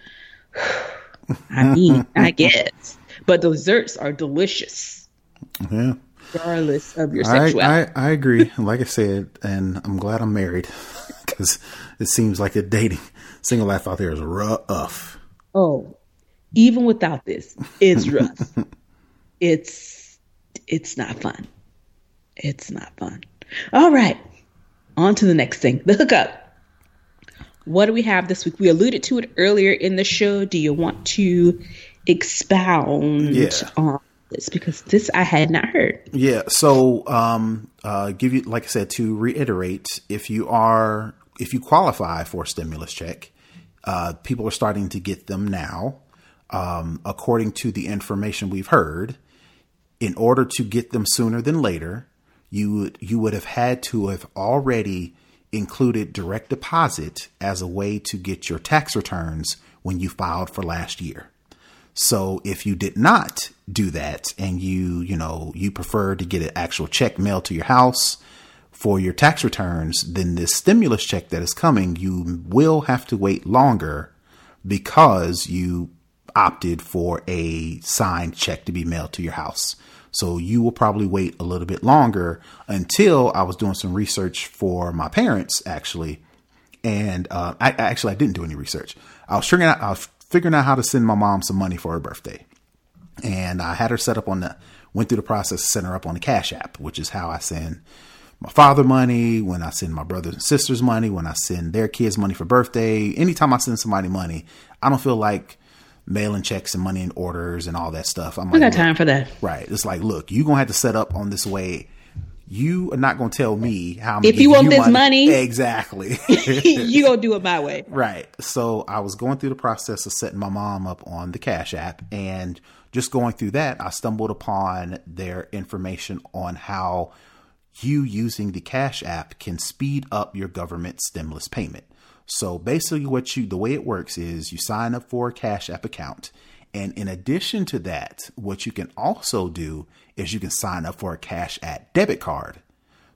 Speaker 2: *sighs* I mean, I *laughs* guess. But the desserts are delicious.
Speaker 1: Yeah
Speaker 2: regardless of your sexuality.
Speaker 1: I, I, I agree. like I said, and I'm glad I'm married *laughs* because it seems like the dating single life out there is rough.
Speaker 2: Oh, even without this, it's *laughs* rough. it's it's not fun. It's not fun. All right, on to the next thing, the hookup. What do we have this week? We alluded to it earlier in the show. Do you want to expound
Speaker 1: yeah.
Speaker 2: on because this I had not heard.
Speaker 1: Yeah. So, um, uh, give you, like I said, to reiterate, if you are, if you qualify for a stimulus check, uh, people are starting to get them now. Um, according to the information we've heard, in order to get them sooner than later, you would, you would have had to have already included direct deposit as a way to get your tax returns when you filed for last year. So if you did not do that and you, you know, you prefer to get an actual check mailed to your house for your tax returns, then this stimulus check that is coming, you will have to wait longer because you opted for a signed check to be mailed to your house. So you will probably wait a little bit longer until I was doing some research for my parents, actually. And uh, I actually I didn't do any research. I was figuring out I was figuring out how to send my mom some money for her birthday, and I had her set up on the went through the process to set her up on the Cash App, which is how I send my father money, when I send my brothers and sisters money, when I send their kids money for birthday, anytime I send somebody money, I don't feel like mailing checks and money and orders and all that stuff. I'm
Speaker 2: like, got time for that.
Speaker 1: Right. It's like, look, you're gonna have to set up on this way. You are not gonna tell me how.
Speaker 2: if you want you this money, money *laughs*
Speaker 1: exactly, *laughs*
Speaker 2: you gonna do it my way.
Speaker 1: Right. So I was going through the process of setting my mom up on the Cash App, and just going through that, I stumbled upon their information on how you using the Cash App can speed up your government stimulus payment. So basically, what you the way it works is you sign up for a Cash App account, and in addition to that, what you can also do is you can sign up for a Cash App debit card.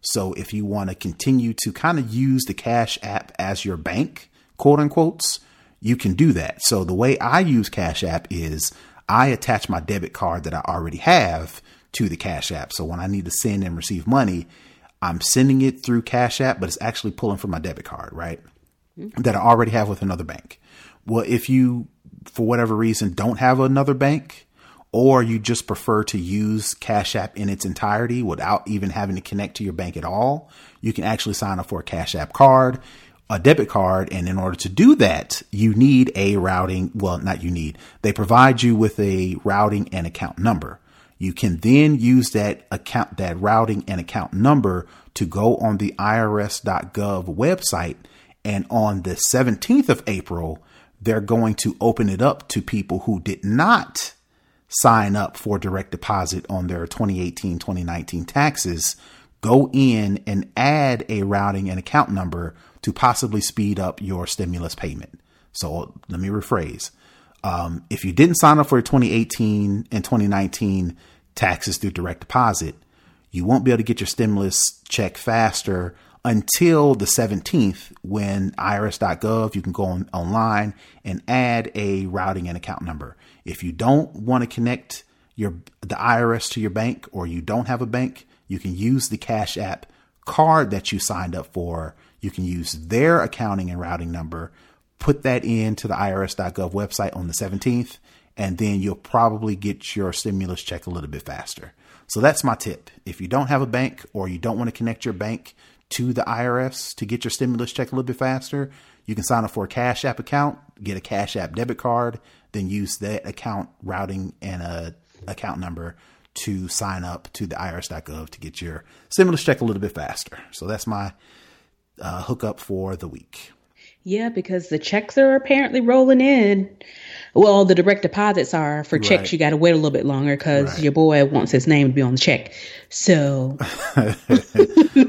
Speaker 1: So if you want to continue to kind of use the Cash App as your bank, quote unquote, you can do that. So the way I use Cash App is I attach my debit card that I already have to the Cash App. So when I need to send and receive money, I'm sending it through Cash App, but it's actually pulling from my debit card, right? Mm-hmm. That I already have with another bank. Well, if you, for whatever reason, don't have another bank, or you just prefer to use Cash App in its entirety without even having to connect to your bank at all, you can actually sign up for a Cash App card, a debit card. And in order to do that, you need a routing. Well, not you need, they provide you with a routing and account number. You can then use that account, that routing and account number to go on the irs.gov website. And on the 17th of April, they're going to open it up to people who did not sign up for direct deposit on their 2018 2019 taxes. Go in and add a routing and account number to possibly speed up your stimulus payment. So let me rephrase. Um, if you didn't sign up for 2018 and 2019 taxes through direct deposit, you won't be able to get your stimulus check faster until the 17th when irs.gov you can go on, online and add a routing and account number. If you don't want to connect your the IRS to your bank or you don't have a bank, you can use the Cash App card that you signed up for. You can use their accounting and routing number put that into the irs.gov website on the 17th, and then you'll probably get your stimulus check a little bit faster. So that's my tip. If you don't have a bank or you don't want to connect your bank to the IRS to get your stimulus check a little bit faster, you can sign up for a Cash App account, get a Cash App debit card, then use that account routing and a account number to sign up to the irs.gov to get your stimulus check a little bit faster. So that's my uh, hookup for the week.
Speaker 2: Yeah, because the checks are apparently rolling in. Well, the direct deposits are for checks. Right. You got to wait a little bit longer because right. your boy wants his name to be on the check. So, *laughs*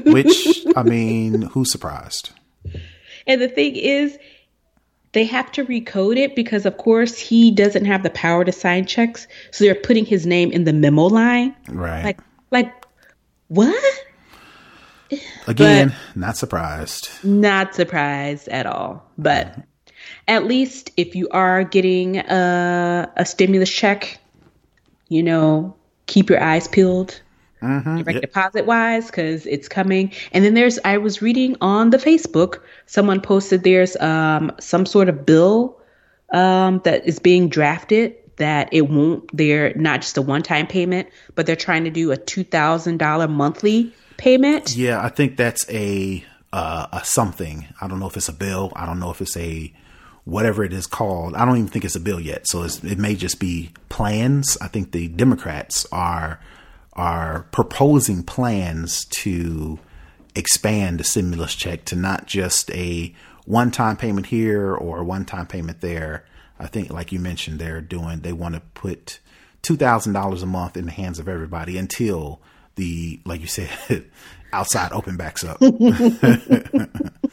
Speaker 1: which I mean, who's surprised?
Speaker 2: And the thing is, they have to recode it because, of course, he doesn't have the power to sign checks. So they're putting his name in the memo line.
Speaker 1: Right.
Speaker 2: Like, like what?
Speaker 1: Again, but not surprised.
Speaker 2: Not surprised at all. But at least if you are getting a, a stimulus check, you know, keep your eyes peeled. Mm-hmm. Direct yep. deposit wise, because it's coming. And then there's, I was reading on the Facebook, someone posted there's um, some sort of bill um, that is being drafted that it won't, they're not just a one time payment, but they're trying to do a $2,000 monthly payment.
Speaker 1: Yeah, I think that's a uh, a something. I don't know if it's a bill. I don't know if it's a whatever it is called. I don't even think it's a bill yet. So it may just be plans. I think the Democrats are are proposing plans to expand the stimulus check to not just a one time payment here or one time payment there. I think, like you mentioned, they're doing. They want to put two thousand dollars a month in the hands of everybody until the like you said *laughs* outside open backs up. *laughs* *laughs*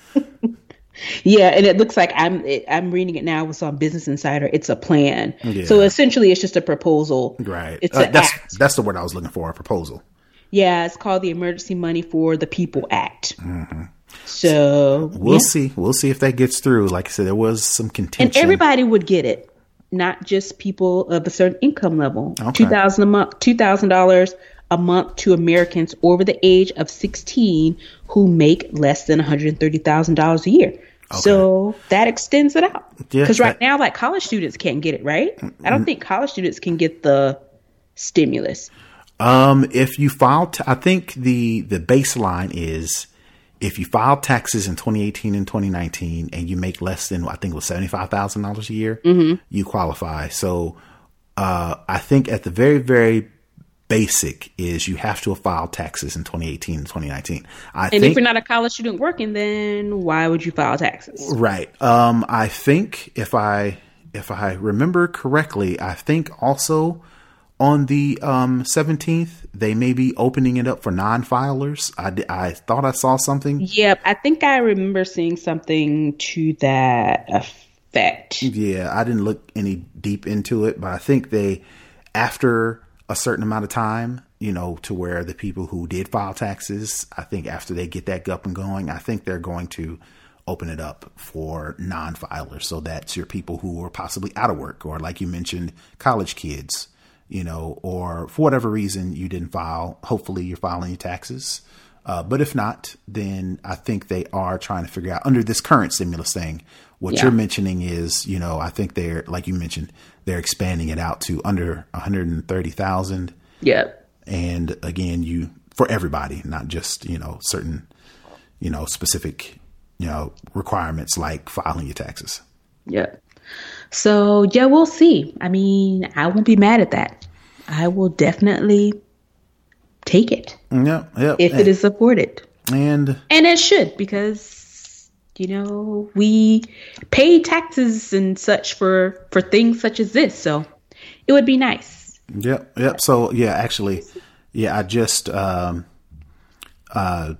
Speaker 2: yeah, and it looks like I'm it, I'm reading it now. It's on Business Insider. It's a plan. Yeah. So essentially, it's just a proposal.
Speaker 1: Right.
Speaker 2: It's
Speaker 1: uh, that's act. that's the word I was looking for. A proposal.
Speaker 2: Yeah, it's called the Emergency Money for the People Act. Mm-hmm. So
Speaker 1: we'll yeah. see. We'll see if that gets through. Like I said, there was some contention,
Speaker 2: and everybody would get it. not just people of a certain income level. Okay. Two thousand a month, two thousand dollars a month to Americans over the age of sixteen who make less than one hundred thirty thousand dollars a year. Okay. So that extends it out. Because yeah, right now, like college students can't get it, right? I don't think college students can get the stimulus.
Speaker 1: Um, if you file, t- I think the the baseline is if you file taxes in 2018 and 2019 and you make less than I think it was seventy five thousand dollars a year, mm-hmm. you qualify. So uh, I think at the very very basic is you have to have filed taxes in 2018 and 2019. I
Speaker 2: and
Speaker 1: think,
Speaker 2: if you're not a college student working, then why would you file taxes?
Speaker 1: Right. Um, I think if I if I remember correctly, I think also on the um, 17th they may be opening it up for non-filers. I, I thought I saw something.
Speaker 2: Yep, I think I remember seeing something to that effect.
Speaker 1: Yeah, I didn't look any deep into it, but I think they after a certain amount of time, you know, to where the people who did file taxes, I think after they get that up and going, I think they're going to open it up for non-filers. So that's your people who are possibly out of work or like you mentioned, college kids, you know, or for whatever reason you didn't file. Hopefully you're filing your taxes. Uh, but if not, then I think they are trying to figure out under this current stimulus thing. What yeah. you're mentioning is, you know, I think they're like you mentioned, they're expanding it out to under 130,000.
Speaker 2: Yeah.
Speaker 1: And again, you for everybody, not just you know certain, you know, specific, you know, requirements like filing your taxes.
Speaker 2: Yeah. So yeah, we'll see. I mean, I won't be mad at that. I will definitely take it.
Speaker 1: Yeah, yeah.
Speaker 2: If and, it is supported.
Speaker 1: And
Speaker 2: and it should because you know we pay taxes and such for for things such as this, so it would be nice.
Speaker 1: Yep, yep. So yeah, actually, yeah, I just um, uh,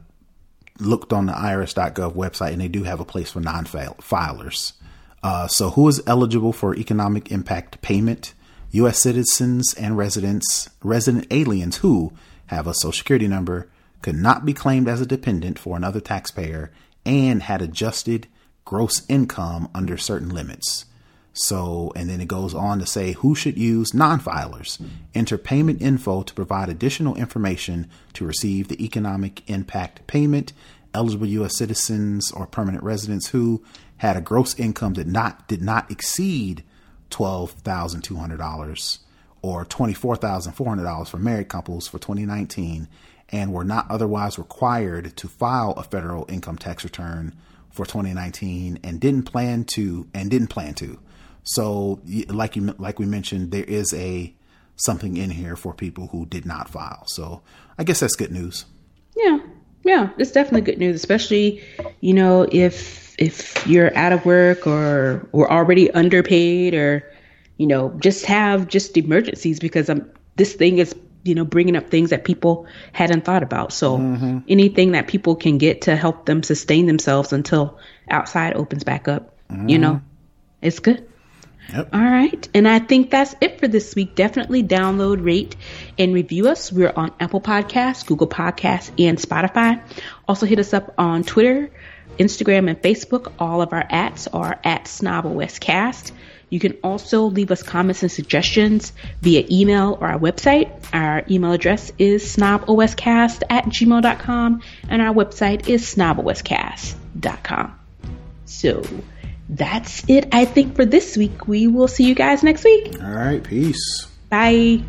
Speaker 1: looked on the IRS.gov website, and they do have a place for non-filers. Uh, so, who is eligible for economic impact payment? U.S. citizens and residents, resident aliens who have a social security number, could not be claimed as a dependent for another taxpayer, and had adjusted gross income under certain limits. So, and then it goes on to say who should use non filers. Enter payment info to provide additional information to receive the economic impact payment. Eligible U.S. citizens or permanent residents who had a gross income that not did not exceed twelve thousand two hundred dollars or $24,400 for married couples for 2019 and were not otherwise required to file a federal income tax return for 2019 and didn't plan to and didn't plan to. So like you like we mentioned there is a something in here for people who did not file. So I guess that's good news.
Speaker 2: Yeah. Yeah, it's definitely good news especially you know if if you're out of work or or already underpaid or you know, just have just emergencies because I'm, this thing is, you know, bringing up things that people hadn't thought about. So mm-hmm. anything that people can get to help them sustain themselves until outside opens back up, mm-hmm. you know, it's good. Yep. All right. And I think that's it for this week. Definitely download, rate, and review us. We're on Apple Podcasts, Google Podcasts, and Spotify. Also hit us up on Twitter, Instagram, and Facebook. All of our ats are at SnobOScast. You can also leave us comments and suggestions via email or our website. Our email address is snoboscast at gmail.com and our website is snoboscast.com. So that's it, I think, for this week. We will see you guys next week.
Speaker 1: All right. Peace.
Speaker 2: Bye.